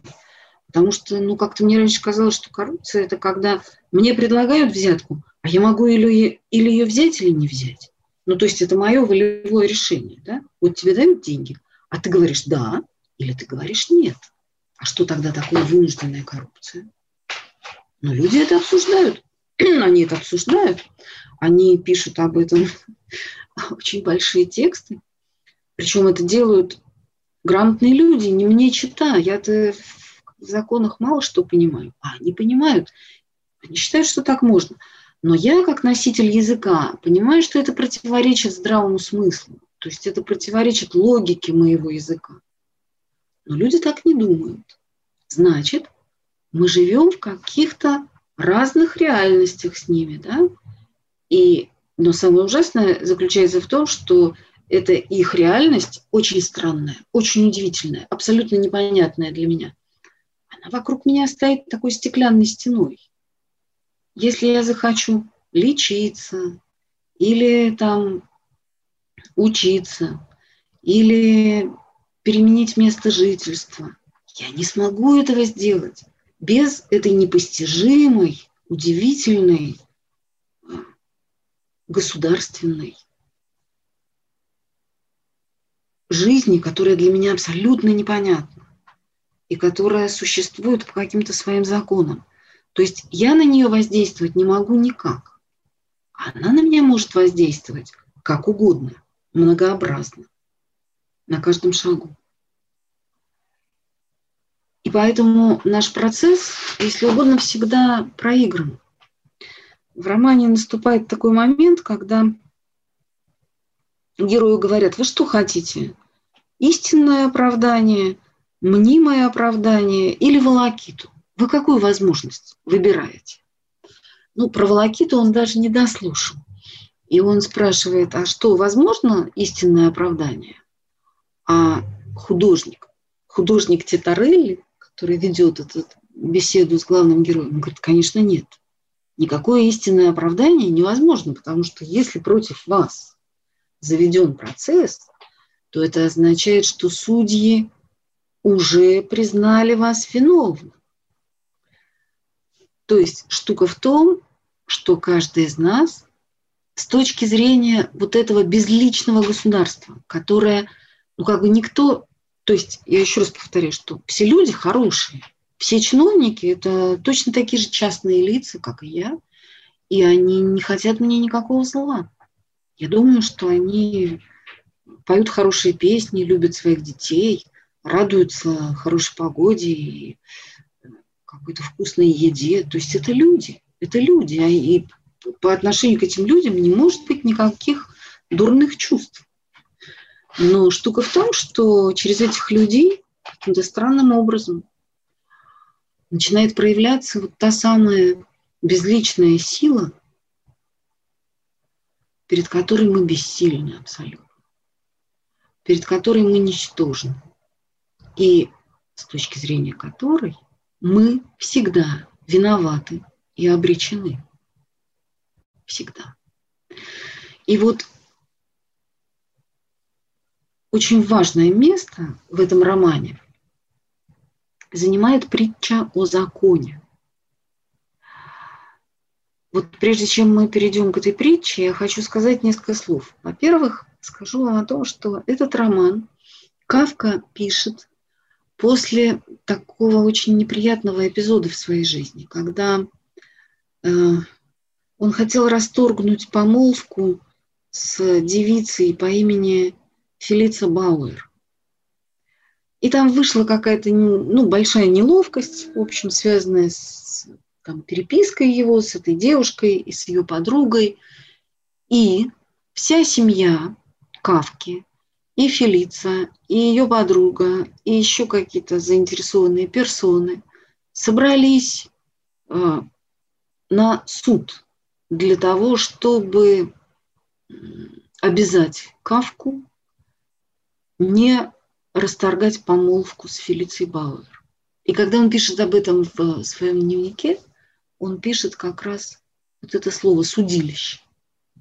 Потому что, ну, как-то мне раньше казалось, что коррупция – это когда мне предлагают взятку, а я могу или, или ее взять, или не взять. Ну, то есть это мое волевое решение, да? Вот тебе дают деньги, а ты говоришь «да» или ты говоришь «нет». А что тогда такое вынужденная коррупция? Но люди это обсуждают. Они это обсуждают. Они пишут об этом очень большие тексты. Причем это делают грамотные люди, не мне чита. Я-то в законах мало что понимаю. А они понимают. Они считают, что так можно. Но я, как носитель языка, понимаю, что это противоречит здравому смыслу. То есть это противоречит логике моего языка. Но люди так не думают. Значит, мы живем в каких-то разных реальностях с ними, да? И, но самое ужасное заключается в том, что эта их реальность очень странная, очень удивительная, абсолютно непонятная для меня. Она вокруг меня стоит такой стеклянной стеной. Если я захочу лечиться или там учиться, или переменить место жительства, я не смогу этого сделать без этой непостижимой, удивительной, государственной жизни, которая для меня абсолютно непонятна и которая существует по каким-то своим законам. То есть я на нее воздействовать не могу никак. Она на меня может воздействовать как угодно, многообразно, на каждом шагу. И поэтому наш процесс, если угодно, всегда проигран. В романе наступает такой момент, когда герою говорят, вы что хотите? Истинное оправдание, мнимое оправдание или волокиту? Вы какую возможность выбираете? Ну, про волокиту он даже не дослушал. И он спрашивает, а что, возможно истинное оправдание? А художник, художник Титарелли, который ведет эту беседу с главным героем, говорит, конечно, нет. Никакое истинное оправдание невозможно, потому что если против вас заведен процесс, то это означает, что судьи уже признали вас виновным. То есть штука в том, что каждый из нас с точки зрения вот этого безличного государства, которое, ну как бы никто, то есть я еще раз повторяю, что все люди хорошие, все чиновники – это точно такие же частные лица, как и я, и они не хотят мне никакого зла. Я думаю, что они поют хорошие песни, любят своих детей, радуются хорошей погоде и какой-то вкусной еде. То есть это люди, это люди. А и по отношению к этим людям не может быть никаких дурных чувств. Но штука в том, что через этих людей каким-то странным образом начинает проявляться вот та самая безличная сила, перед которой мы бессильны абсолютно, перед которой мы ничтожны, и с точки зрения которой мы всегда виноваты и обречены. Всегда. И вот очень важное место в этом романе занимает притча о законе. Вот прежде чем мы перейдем к этой притче, я хочу сказать несколько слов. Во-первых, скажу вам о том, что этот роман Кавка пишет после такого очень неприятного эпизода в своей жизни, когда э, он хотел расторгнуть помолвку с девицей по имени Фелица Бауэр. И там вышла какая-то ну, большая неловкость, в общем, связанная с там, перепиской его с этой девушкой и с ее подругой. И вся семья Кавки, и Фелица, и ее подруга, и еще какие-то заинтересованные персоны собрались э, на суд для того, чтобы обязать Кавку не расторгать помолвку с Фелицией Бауэр. И когда он пишет об этом в своем дневнике, он пишет как раз вот это слово «судилище».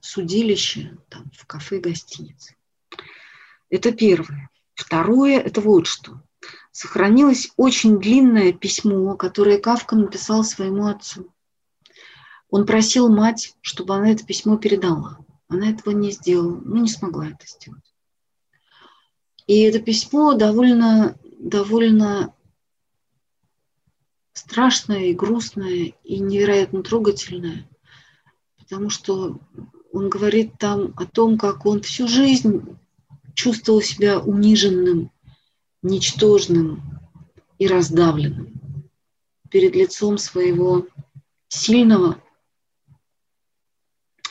Судилище там, в кафе, гостинице. Это первое. Второе – это вот что. Сохранилось очень длинное письмо, которое Кавка написал своему отцу. Он просил мать, чтобы она это письмо передала. Она этого не сделала, ну, не смогла это сделать. И это письмо довольно, довольно страшное и грустное и невероятно трогательное, потому что он говорит там о том, как он всю жизнь чувствовал себя униженным, ничтожным и раздавленным перед лицом своего сильного,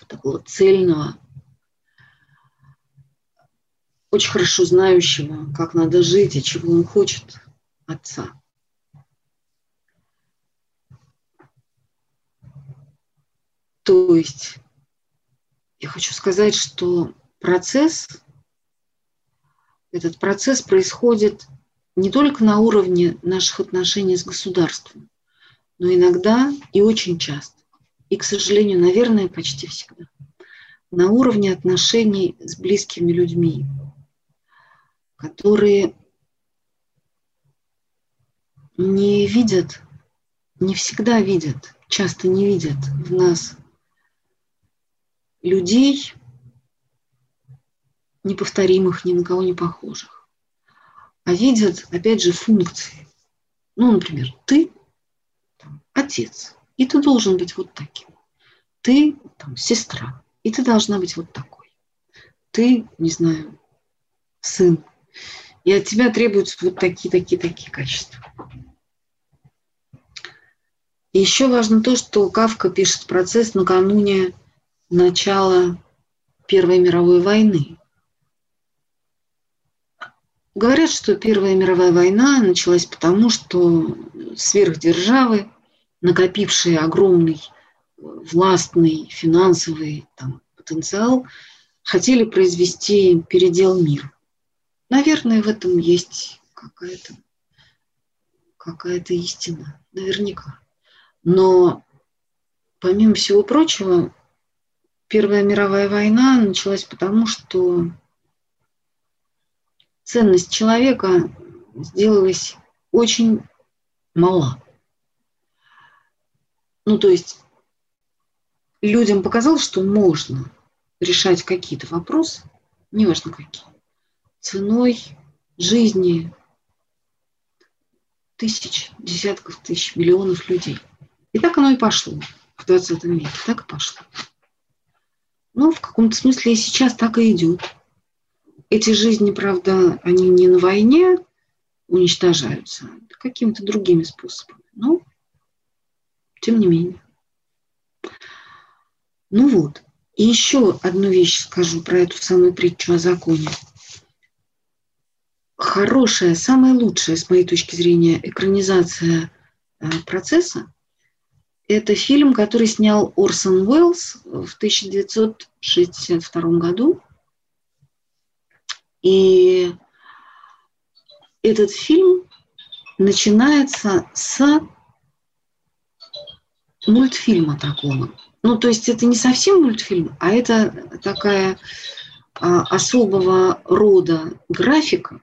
такого цельного, очень хорошо знающего, как надо жить и чего он хочет отца. То есть я хочу сказать, что процесс, этот процесс происходит не только на уровне наших отношений с государством, но иногда и очень часто, и, к сожалению, наверное, почти всегда, на уровне отношений с близкими людьми, которые не видят, не всегда видят, часто не видят в нас людей, неповторимых, ни на кого не похожих, а видят, опять же, функции. Ну, например, ты там, отец, и ты должен быть вот таким. Ты там, сестра, и ты должна быть вот такой. Ты, не знаю, сын, и от тебя требуются вот такие, такие, такие качества. И еще важно то, что Кавка пишет процесс накануне начала Первой мировой войны. Говорят, что Первая мировая война началась потому, что сверхдержавы, накопившие огромный властный финансовый там, потенциал, хотели произвести передел мира. Наверное, в этом есть какая-то какая-то истина, наверняка. Но помимо всего прочего, Первая мировая война началась потому, что ценность человека сделалась очень мала. Ну, то есть людям показалось, что можно решать какие-то вопросы, неважно какие, ценой жизни тысяч, десятков тысяч, миллионов людей. И так оно и пошло в 20 веке, так и пошло. Ну, в каком-то смысле и сейчас так и идет. Эти жизни, правда, они не на войне, уничтожаются какими-то другими способами. Но, тем не менее. Ну вот. И еще одну вещь скажу про эту самую притчу о законе. Хорошая, самая лучшая, с моей точки зрения, экранизация э, процесса – это фильм, который снял Орсон Уэллс в 1962 году. И этот фильм начинается с мультфильма такого. Ну, то есть это не совсем мультфильм, а это такая а, особого рода графика,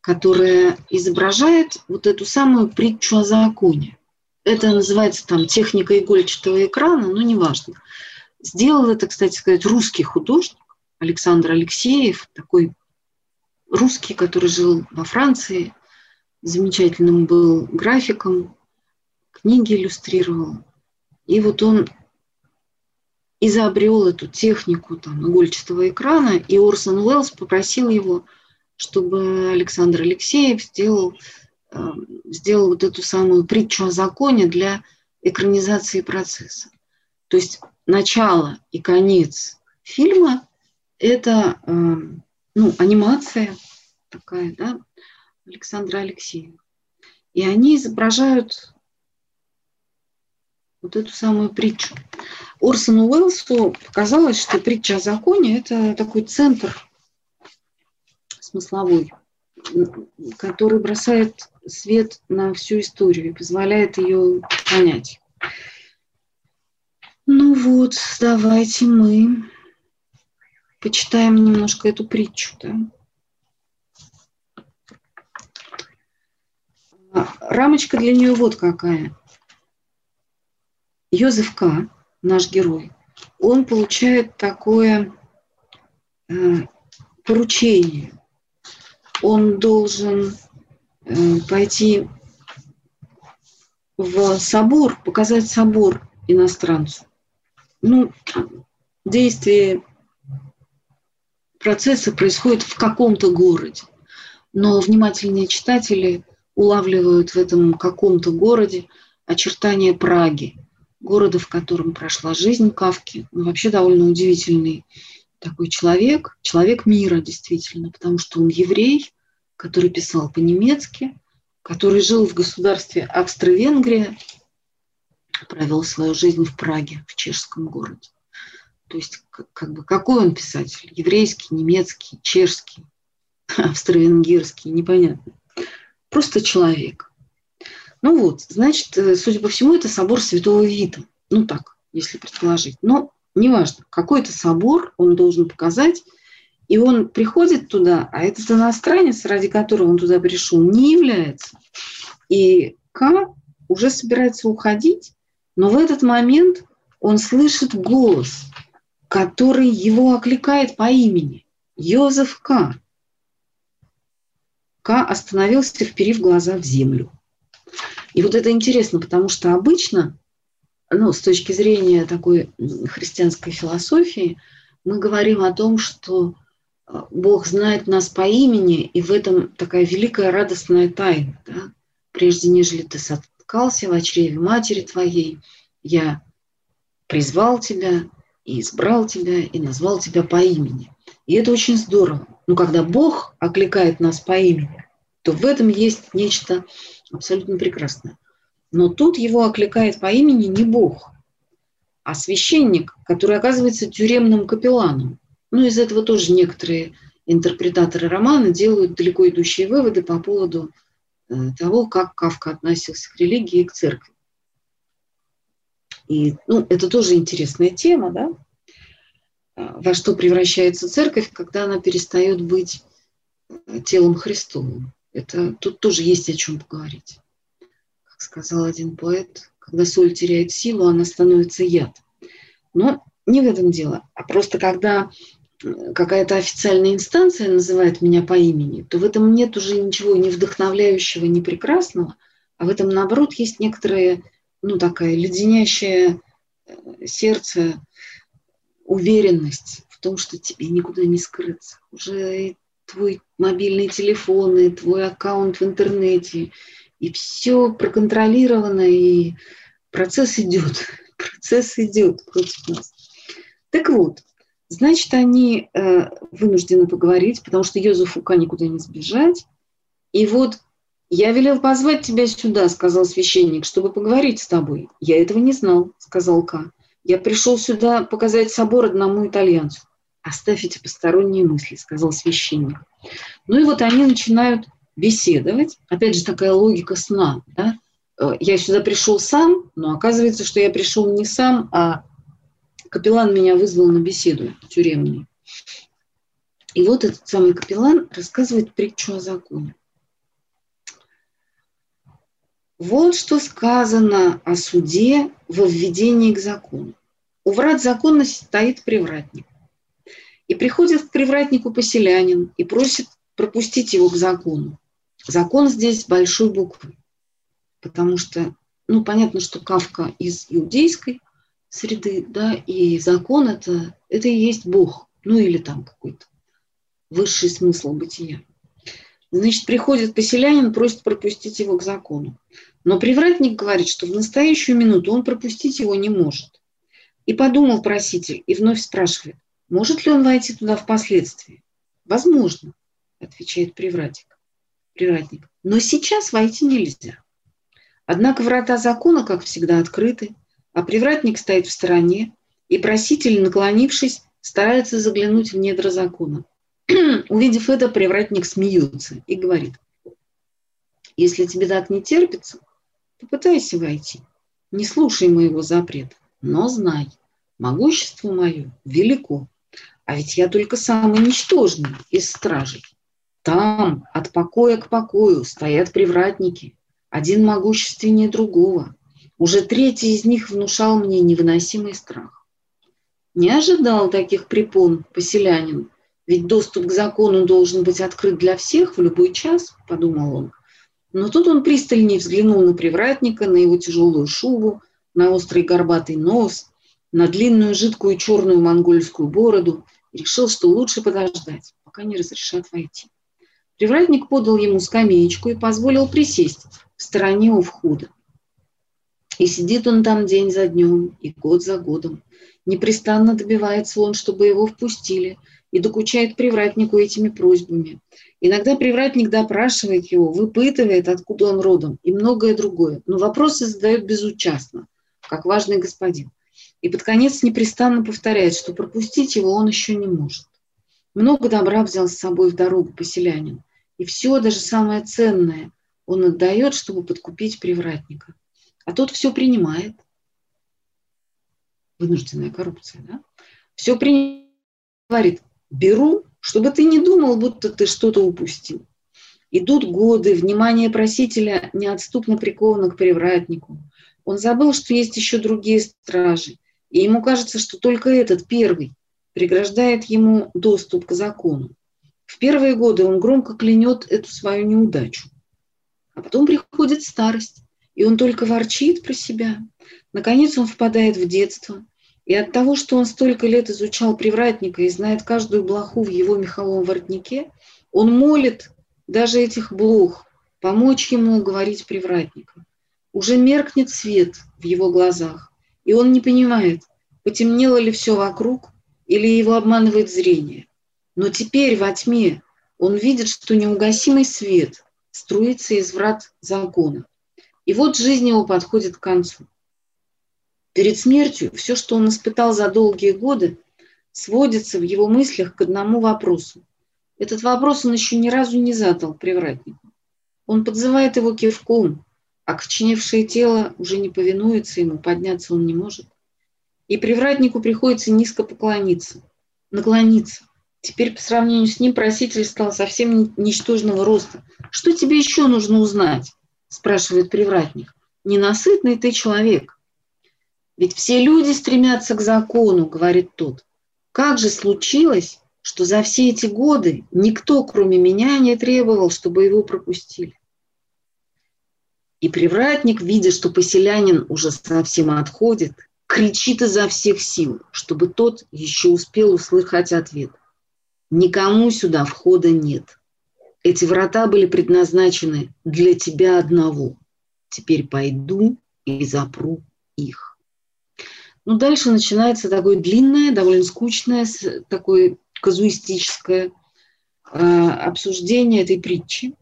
которая изображает вот эту самую притчу о законе. Это называется там техника игольчатого экрана, но неважно. Сделал это, кстати сказать, русский художник Александр Алексеев, такой русский, который жил во Франции, замечательным был графиком, книги иллюстрировал. И вот он изобрел эту технику там, игольчатого экрана, и Орсон Уэллс попросил его, чтобы Александр Алексеев сделал, э, сделал вот эту самую притчу о законе для экранизации процесса. То есть начало и конец фильма – это э, ну, анимация такая, да, Александра Алексеева. И они изображают вот эту самую притчу. Орсону Уэллсу показалось, что притча о законе – это такой центр смысловой, который бросает свет на всю историю и позволяет ее понять. Ну вот, давайте мы почитаем немножко эту притчу. Да? Рамочка для нее вот какая. Йозеф К., наш герой, он получает такое э, поручение. Он должен э, пойти в собор, показать собор иностранцу. Ну, действие процесса происходит в каком-то городе, но внимательные читатели улавливают в этом каком-то городе очертания Праги, города, в котором прошла жизнь Кавки. Он вообще довольно удивительный такой человек, человек мира действительно, потому что он еврей, который писал по-немецки, который жил в государстве Австро-Венгрия, провел свою жизнь в Праге, в чешском городе. То есть как бы какой он писатель? Еврейский, немецкий, чешский, австро-венгерский, непонятно. Просто человек. Ну вот, значит, э, судя по всему, это собор Святого Вита. Ну так, если предположить. Но неважно, какой это собор он должен показать, и он приходит туда, а этот иностранец, ради которого он туда пришел, не является. И К уже собирается уходить, но в этот момент он слышит голос, который его окликает по имени. Йозеф К. К остановился, вперив глаза в землю. И вот это интересно, потому что обычно, ну, с точки зрения такой христианской философии, мы говорим о том, что э, Бог знает нас по имени, и в этом такая великая радостная тайна. Да? Прежде нежели ты соткался в чреве матери твоей, я призвал тебя и избрал тебя, и назвал тебя по имени. И это очень здорово. Но когда Бог окликает нас по имени, то в этом есть нечто абсолютно прекрасное. Но тут его окликает по имени не Бог, а священник, который оказывается тюремным капелланом. Ну, из этого тоже некоторые интерпретаторы романа делают далеко идущие выводы по поводу э, того, как Кавка относился к религии и к церкви. И ну, это тоже интересная тема, да? А, во что превращается церковь, когда она перестает быть э, телом Христовым. Это тут тоже есть о чем поговорить. Как сказал один поэт, когда соль теряет силу, она становится яд. Но не в этом дело, а просто когда э, какая-то официальная инстанция называет меня по имени, то в этом нет уже ничего ни вдохновляющего, ни прекрасного, а в этом, наоборот, есть некоторая, ну, такая леденящая э, сердце уверенность в том, что тебе никуда не скрыться. Уже твой мобильный телефон, и твой аккаунт в интернете, и все проконтролировано, и процесс идет, процесс идет против нас. Так вот, значит, они э, вынуждены поговорить, потому что Йозефу Ка никуда не сбежать. И вот «Я велел позвать тебя сюда», — сказал священник, «чтобы поговорить с тобой». «Я этого не знал», — сказал Ка. «Я пришел сюда показать собор одному итальянцу». «Оставь эти посторонние мысли», — сказал священник. Ну и вот они начинают беседовать. Опять же, такая логика сна. Да? Э, я сюда пришел сам, но оказывается, что я пришел не сам, а капеллан меня вызвал на беседу тюремную. И вот этот самый капеллан рассказывает притчу о законе. Вот что сказано о суде во введении к закону. У врат закона стоит привратник. И приходит к привратнику поселянин и просит пропустить его к закону. Закон здесь большой буквы, потому что, ну, понятно, что Кавка из иудейской среды, да, и закон это, это и есть Бог, ну или там какой-то высший смысл бытия. Значит, приходит поселянин, просит пропустить его к закону. Но привратник говорит, что в настоящую минуту он пропустить его не может. И подумал проситель и вновь спрашивает, может ли он войти туда впоследствии? Возможно, отвечает привратник. привратник. Но сейчас войти нельзя. Однако врата закона, как всегда, открыты, а привратник стоит в стороне, и проситель, наклонившись, старается заглянуть в недра закона. Увидев это, привратник смеется и говорит, если тебе так не терпится, попытайся войти. Не слушай моего запрета, но знай, могущество мое велико, а ведь я только самый ничтожный из стражей. Там от покоя к покою стоят привратники, один могущественнее другого. Уже третий из них внушал мне невыносимый страх. Не ожидал таких препон поселянин, ведь доступ к закону должен быть открыт для всех в любой час, подумал он. Но тут он пристальнее взглянул на привратника, на его тяжелую шубу, на острый горбатый нос, на длинную жидкую черную монгольскую бороду и решил, что лучше подождать, пока не разрешат войти. Привратник подал ему скамеечку и позволил присесть в стороне у входа. И сидит он там день за днем и год за годом. Непрестанно добивается он, чтобы его впустили – и докучает привратнику этими просьбами. Иногда привратник допрашивает его, выпытывает, откуда он родом и многое другое. Но вопросы задает безучастно, как важный господин. И под конец непрестанно повторяет, что пропустить его он еще не может. Много добра взял с собой в дорогу поселянин. И все, даже самое ценное, он отдает, чтобы подкупить привратника. А тот все принимает. Вынужденная коррупция, да? Все принимает. Говорит, беру, чтобы ты не думал, будто ты что-то упустил. Идут годы, внимание просителя неотступно приковано к привратнику. Он забыл, что есть еще другие стражи, и ему кажется, что только этот первый преграждает ему доступ к закону. В первые годы он громко клянет эту свою неудачу. А потом приходит старость, и он только ворчит про себя. Наконец он впадает в детство – и от того, что он столько лет изучал привратника и знает каждую блоху в его меховом воротнике, он молит даже этих блох помочь ему уговорить привратника. Уже меркнет свет в его глазах, и он не понимает, потемнело ли все вокруг или его обманывает зрение. Но теперь во тьме он видит, что неугасимый свет струится из врат закона. И вот жизнь его подходит к концу. Перед смертью все, что он испытал за долгие годы, сводится в его мыслях к одному вопросу. Этот вопрос он еще ни разу не задал привратнику. Он подзывает его кивком, а коченевшее тело уже не повинуется ему, подняться он не может. И привратнику приходится низко поклониться, наклониться. Теперь по сравнению с ним проситель стал совсем ничтожного роста. «Что тебе еще нужно узнать?» – спрашивает привратник. «Ненасытный ты человек. Ведь все люди стремятся к закону, говорит тот. Как же случилось, что за все эти годы никто, кроме меня, не требовал, чтобы его пропустили? И привратник, видя, что поселянин уже совсем отходит, кричит изо всех сил, чтобы тот еще успел услышать ответ. Никому сюда входа нет. Эти врата были предназначены для тебя одного. Теперь пойду и запру их. Ну, дальше начинается такое длинное, довольно скучное, такое казуистическое э, обсуждение этой притчи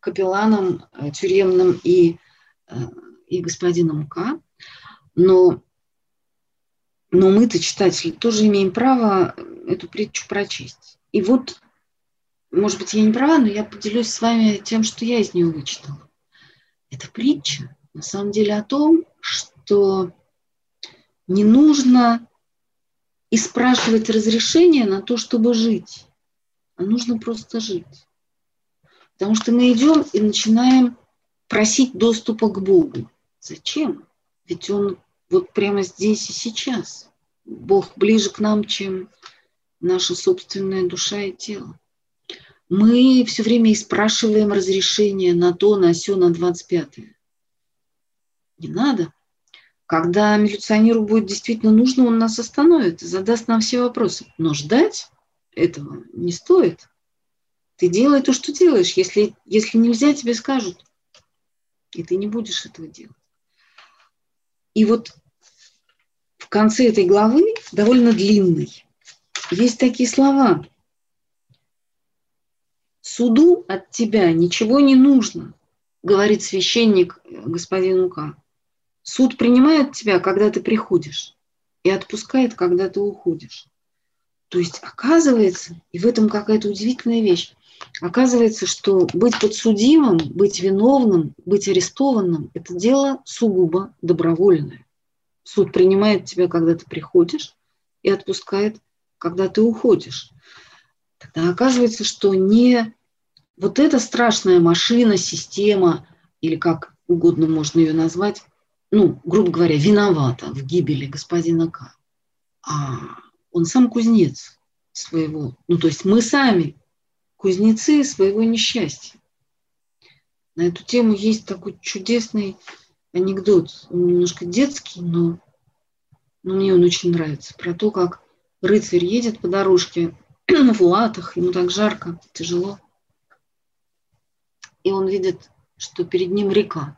капелланом э, тюремным и, э, и господином К. Но, но мы-то, читатели, тоже имеем право эту притчу прочесть. И вот, может быть, я не права, но я поделюсь с вами тем, что я из нее вычитала. Эта притча на самом деле о том, что не нужно и спрашивать разрешения на то, чтобы жить, а нужно просто жить. Потому что мы идем и начинаем просить доступа к Богу. Зачем? Ведь Он вот прямо здесь и сейчас. Бог ближе к нам, чем наша собственная душа и тело. Мы все время и спрашиваем разрешение на то, на все, на 25-е. Не надо. Когда милиционеру будет действительно нужно, он нас остановит и задаст нам все вопросы. Но ждать этого не стоит. Ты делай то, что делаешь. Если, если нельзя, тебе скажут. И ты не будешь этого делать. И вот в конце этой главы, довольно длинной, есть такие слова. Суду от тебя ничего не нужно, говорит священник господину К. Суд принимает тебя, когда ты приходишь, и отпускает, когда ты уходишь. То есть оказывается, и в этом какая-то удивительная вещь, оказывается, что быть подсудимым, быть виновным, быть арестованным – это дело сугубо добровольное. Суд принимает тебя, когда ты приходишь, и отпускает, когда ты уходишь. Тогда оказывается, что не вот эта страшная машина, система, или как угодно можно ее назвать, ну, грубо говоря, виновата в гибели господина К. А он сам кузнец своего. Ну, то есть мы сами кузнецы своего несчастья. На эту тему есть такой чудесный анекдот. Он немножко детский, но, но мне он очень нравится. Про то, как рыцарь едет по дорожке в латах, ему так жарко, тяжело. И он видит, что перед ним река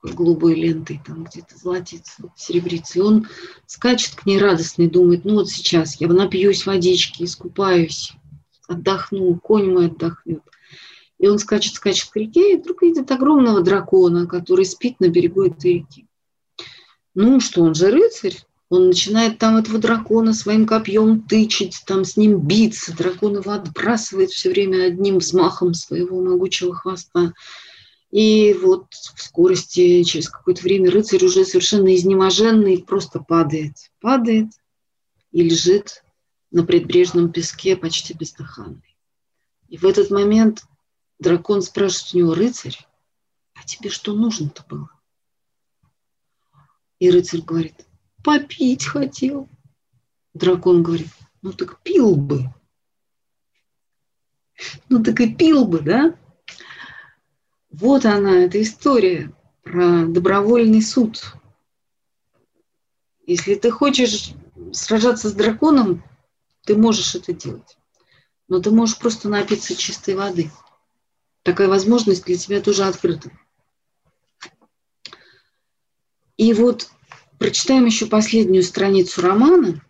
такой голубой лентой, там где-то золотится, серебрится. И он скачет к ней радостный, думает, ну вот сейчас я напьюсь водички, искупаюсь, отдохну, конь мой отдохнет. И он скачет, скачет к реке, и вдруг видит огромного дракона, который спит на берегу этой реки. Ну что, он же рыцарь, он начинает там этого дракона своим копьем тычить, там с ним биться. Дракон его отбрасывает все время одним взмахом своего могучего хвоста. И вот в скорости, через какое-то время рыцарь уже совершенно изнеможенный просто падает. Падает и лежит на предбрежном песке почти бездыханный. И в этот момент дракон спрашивает у него, рыцарь, а тебе что нужно-то было? И рыцарь говорит, попить хотел. Дракон говорит, ну так пил бы. Ну так и пил бы, да? Вот она, эта история про добровольный суд. Если ты хочешь сражаться с драконом, ты можешь это делать. Но ты можешь просто напиться чистой воды. Такая возможность для тебя тоже открыта. И вот прочитаем еще последнюю страницу романа.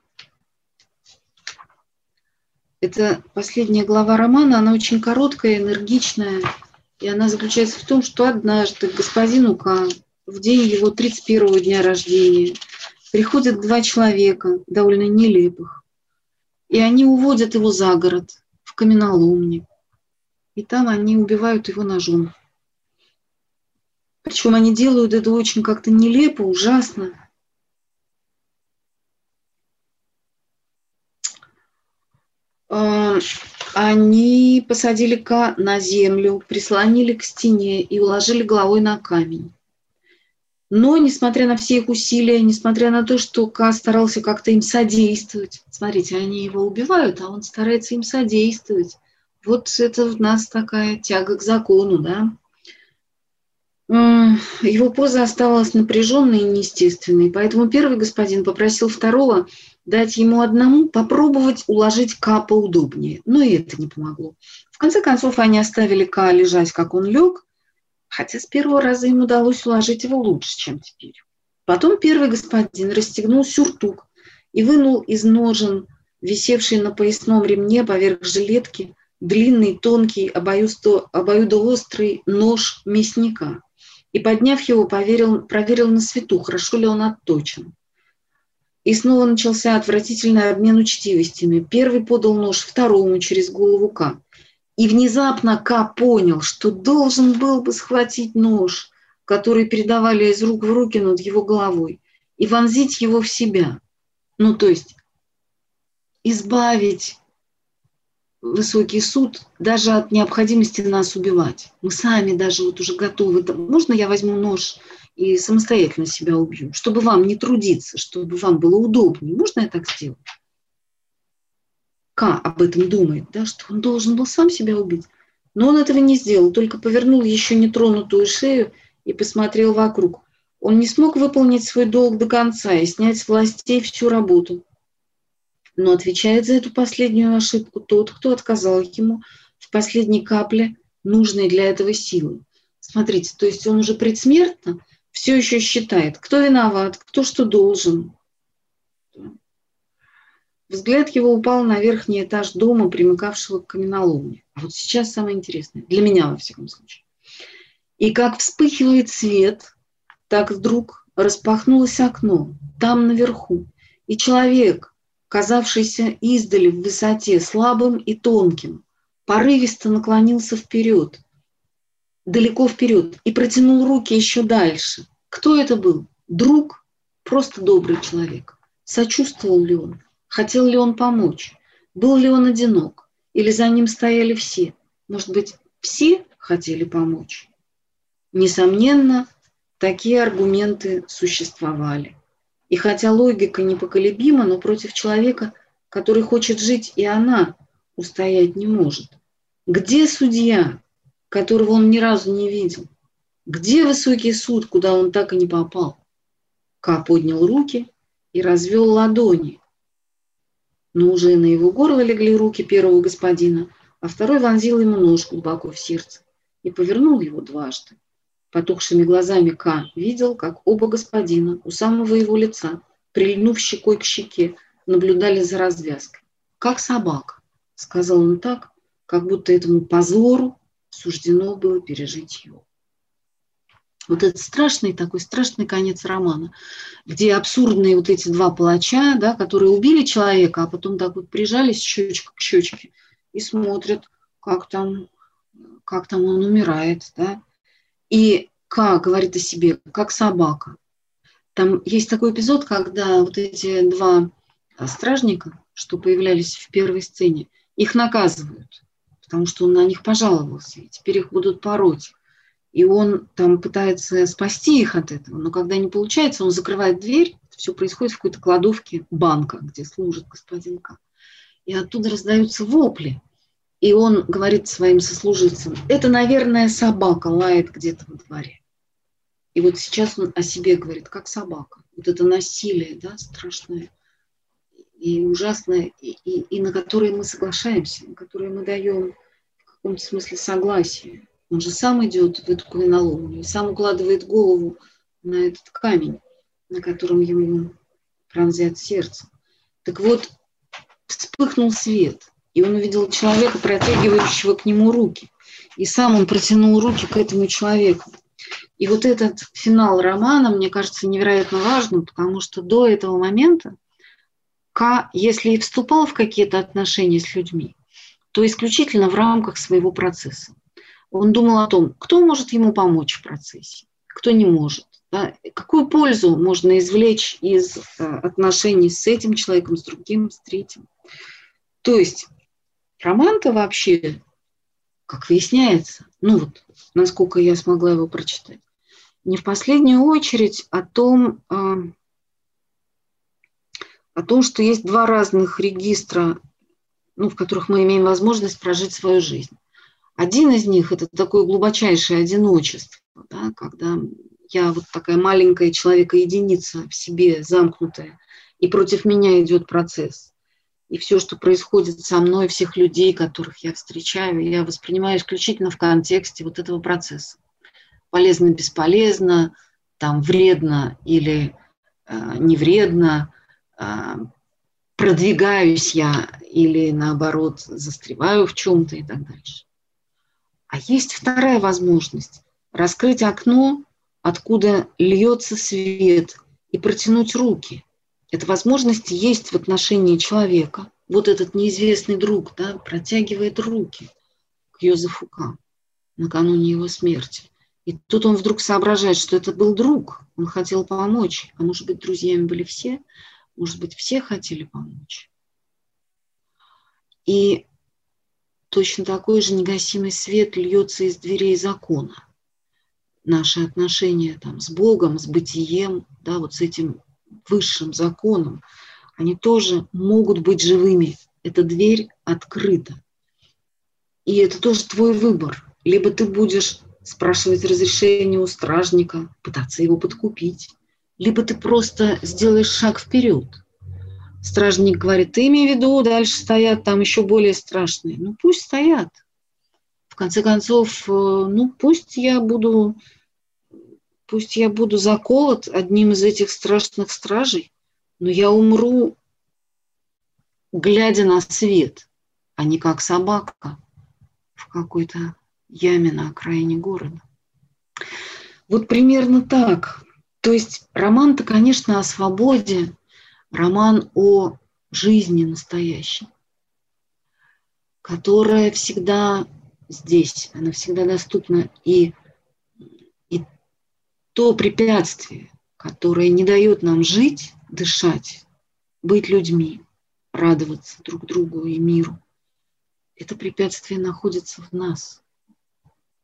Это последняя глава романа, она очень короткая, энергичная, и она заключается в том, что однажды господину К в день его 31 дня рождения приходят два человека, довольно нелепых, и они уводят его за город, в каменоломни. И там они убивают его ножом. Причем они делают это очень как-то нелепо, ужасно. А, они посадили Ка на землю, прислонили к стене и уложили головой на камень. Но, несмотря на все их усилия, несмотря на то, что Ка старался как-то им содействовать, смотрите, они его убивают, а он старается им содействовать. Вот это у нас такая тяга к закону, да. Его поза оставалась напряженной и неестественной, поэтому первый господин попросил второго дать ему одному попробовать уложить К поудобнее. Но и это не помогло. В конце концов, они оставили К лежать, как он лег, хотя с первого раза им удалось уложить его лучше, чем теперь. Потом первый господин расстегнул сюртук и вынул из ножен, висевший на поясном ремне поверх жилетки, длинный, тонкий, обоюдоострый нож мясника. И, подняв его, поверил, проверил на свету, хорошо ли он отточен. И снова начался отвратительный обмен учтивостями. Первый подал нож второму через голову К. И внезапно К понял, что должен был бы схватить нож, который передавали из рук в руки над его головой, и вонзить его в себя. Ну, то есть избавить высокий суд даже от необходимости нас убивать. Мы сами даже вот уже готовы. Можно я возьму нож и самостоятельно себя убью, чтобы вам не трудиться, чтобы вам было удобнее. Можно я так сделать? К об этом думает, да, что он должен был сам себя убить. Но он этого не сделал, только повернул еще нетронутую шею и посмотрел вокруг. Он не смог выполнить свой долг до конца и снять с властей всю работу. Но отвечает за эту последнюю ошибку тот, кто отказал ему в последней капле нужной для этого силы. Смотрите, то есть он уже предсмертно все еще считает, кто виноват, кто что должен. Взгляд его упал на верхний этаж дома, примыкавшего к каменоломне. А вот сейчас самое интересное, для меня во всяком случае. И как вспыхивает свет, так вдруг распахнулось окно, там наверху, и человек, казавшийся издали в высоте слабым и тонким, порывисто наклонился вперед, далеко вперед и протянул руки еще дальше. Кто это был? Друг? Просто добрый человек. Сочувствовал ли он? Хотел ли он помочь? Был ли он одинок? Или за ним стояли все? Может быть, все хотели помочь? Несомненно, такие аргументы существовали. И хотя логика непоколебима, но против человека, который хочет жить, и она устоять не может. Где судья, которого он ни разу не видел? Где высокий суд, куда он так и не попал? Ка поднял руки и развел ладони. Но уже на его горло легли руки первого господина, а второй вонзил ему нож глубоко в сердце и повернул его дважды. Потухшими глазами К видел, как оба господина у самого его лица, прильнув щекой к щеке, наблюдали за развязкой. «Как собака», — сказал он так, как будто этому позору суждено было пережить его. Вот этот страшный такой страшный конец романа, где абсурдные вот эти два палача, да, которые убили человека, а потом так вот прижались щечка к щечке и смотрят, как там, как там он умирает, да, и К говорит о себе, как собака. Там есть такой эпизод, когда вот эти два стражника, что появлялись в первой сцене, их наказывают, потому что он на них пожаловался, и теперь их будут пороть. И он там пытается спасти их от этого, но когда не получается, он закрывает дверь, все происходит в какой-то кладовке банка, где служит господин К. И оттуда раздаются вопли. И он говорит своим сослуживцам, это, наверное, собака лает где-то во дворе. И вот сейчас он о себе говорит, как собака. Вот это насилие, да, страшное и ужасное, и, и, и на которое мы соглашаемся, на которое мы даем в каком-то смысле согласие. Он же сам идет в эту каменоломню, сам укладывает голову на этот камень, на котором ему пронзят сердце. Так вот, вспыхнул свет – и он увидел человека, протягивающего к нему руки. И сам он протянул руки к этому человеку. И вот этот финал романа, мне кажется, невероятно важным, потому что до этого момента К, если и вступал в какие-то отношения с людьми, то исключительно в рамках своего процесса. Он думал о том, кто может ему помочь в процессе, кто не может. Да, какую пользу можно извлечь из э, отношений с этим человеком, с другим, с третьим. То есть Роман-то вообще, как выясняется, ну вот, насколько я смогла его прочитать, не в последнюю очередь о том, а, о том, что есть два разных регистра, ну, в которых мы имеем возможность прожить свою жизнь. Один из них – это такое глубочайшее одиночество, да, когда я вот такая маленькая человека-единица в себе замкнутая, и против меня идет процесс. И все, что происходит со мной, всех людей, которых я встречаю, я воспринимаю исключительно в контексте вот этого процесса. Полезно, бесполезно, там вредно или э, не вредно, э, продвигаюсь я или наоборот застреваю в чем-то и так дальше. А есть вторая возможность – раскрыть окно, откуда льется свет, и протянуть руки – эта возможность есть в отношении человека. Вот этот неизвестный друг да, протягивает руки к Йозефу К. накануне его смерти. И тут он вдруг соображает, что это был друг, он хотел помочь. А может быть, друзьями были все? Может быть, все хотели помочь? И точно такой же негасимый свет льется из дверей закона. Наши отношения там, с Богом, с бытием, да, вот с этим высшим законом, они тоже могут быть живыми. Эта дверь открыта. И это тоже твой выбор. Либо ты будешь спрашивать разрешение у стражника, пытаться его подкупить, либо ты просто сделаешь шаг вперед. Стражник говорит, ты имей в виду, дальше стоят там еще более страшные. Ну пусть стоят. В конце концов, э, ну пусть я буду Пусть я буду заколот одним из этих страшных стражей, но я умру, глядя на свет, а не как собака в какой-то яме на окраине города. Вот примерно так. То есть роман-то, конечно, о свободе, роман о жизни настоящей, которая всегда здесь, она всегда доступна и то препятствие, которое не дает нам жить, дышать, быть людьми, радоваться друг другу и миру, это препятствие находится в нас.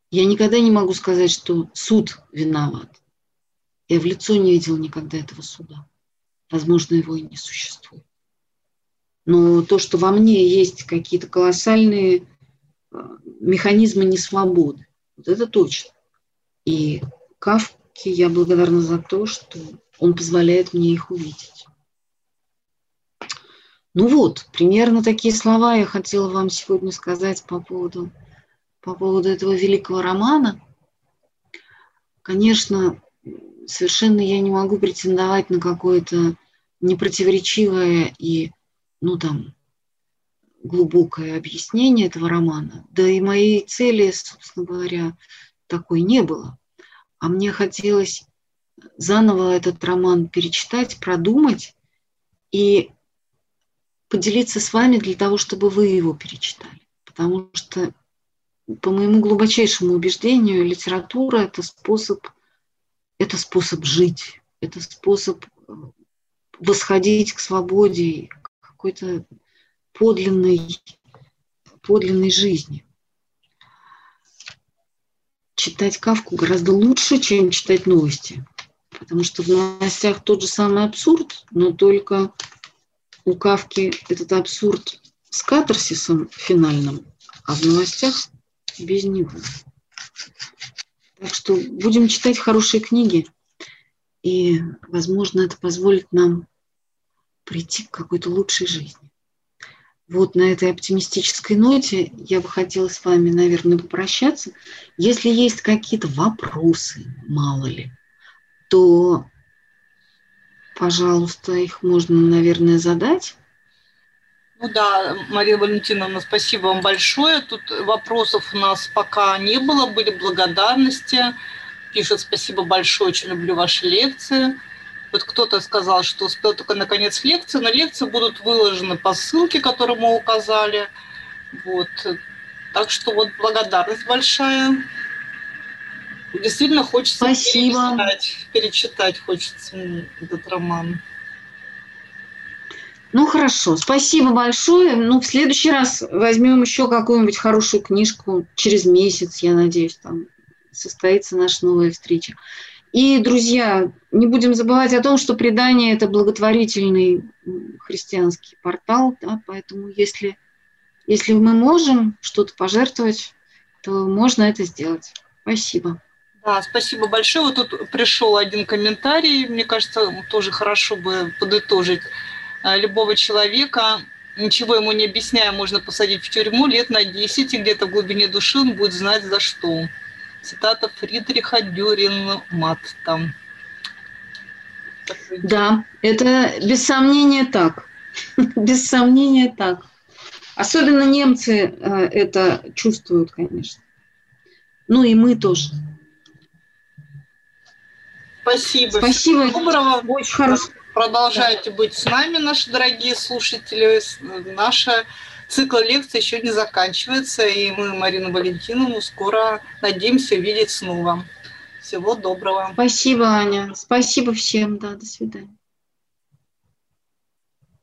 Я никогда не могу сказать, что суд виноват. Я в лицо не видел никогда этого суда. Возможно, его и не существует. Но то, что во мне есть какие-то колоссальные э, механизмы несвободы, вот это точно. И Каф я благодарна за то, что он позволяет мне их увидеть. Ну вот, примерно такие слова я хотела вам сегодня сказать по поводу, по поводу этого великого романа. Конечно, совершенно я не могу претендовать на какое-то непротиворечивое и, ну там, глубокое объяснение этого романа. Да и моей цели, собственно говоря, такой не было. А мне хотелось заново этот роман перечитать, продумать и поделиться с вами для того, чтобы вы его перечитали. Потому что, по моему глубочайшему убеждению, литература – это способ, это способ жить, это способ э, восходить к свободе, к какой-то подлинной, подлинной жизни читать Кавку гораздо лучше, чем читать новости. Потому что в новостях тот же самый абсурд, но только у Кавки этот абсурд с катарсисом финальным, а в новостях без него. Так что будем читать хорошие книги, и, возможно, это позволит нам прийти к какой-то лучшей жизни. Вот на этой оптимистической ноте я бы хотела с вами, наверное, попрощаться. Если есть какие-то вопросы, мало ли, то, пожалуйста, их можно, наверное, задать. Ну да, Мария Валентиновна, спасибо вам большое. Тут вопросов у нас пока не было, были благодарности. Пишет спасибо большое, очень люблю ваши лекции. Вот кто-то сказал, что успел только на конец лекции, но лекции будут выложены по ссылке, которую мы указали. Вот. Так что вот благодарность большая. Действительно хочется Спасибо. перечитать, перечитать хочется этот роман. Ну хорошо, спасибо большое. Ну, в следующий раз возьмем еще какую-нибудь хорошую книжку через месяц, я надеюсь, там состоится наша новая встреча. И, друзья, не будем забывать о том, что предание – это благотворительный христианский портал, да, поэтому если, если мы можем что-то пожертвовать, то можно это сделать. Спасибо. А, спасибо большое. Вот тут пришел один комментарий, мне кажется, тоже хорошо бы подытожить. А, любого человека, ничего ему не объясняя, можно посадить в тюрьму лет на 10, и где-то в глубине души он будет знать за что. Цитата Фридриха Дюрин Мат там. Да, это без сомнения так. Без сомнения так. Особенно немцы э, это чувствуют, конечно. Ну и мы тоже. Спасибо. Спасибо. Доброго. Очень хорошо. Продолжайте быть с нами, наши дорогие слушатели. Наша цикл лекций еще не заканчивается, и мы Марину Валентиновну скоро надеемся увидеть снова. Всего доброго. Спасибо, Аня. Спасибо всем. Да, до свидания.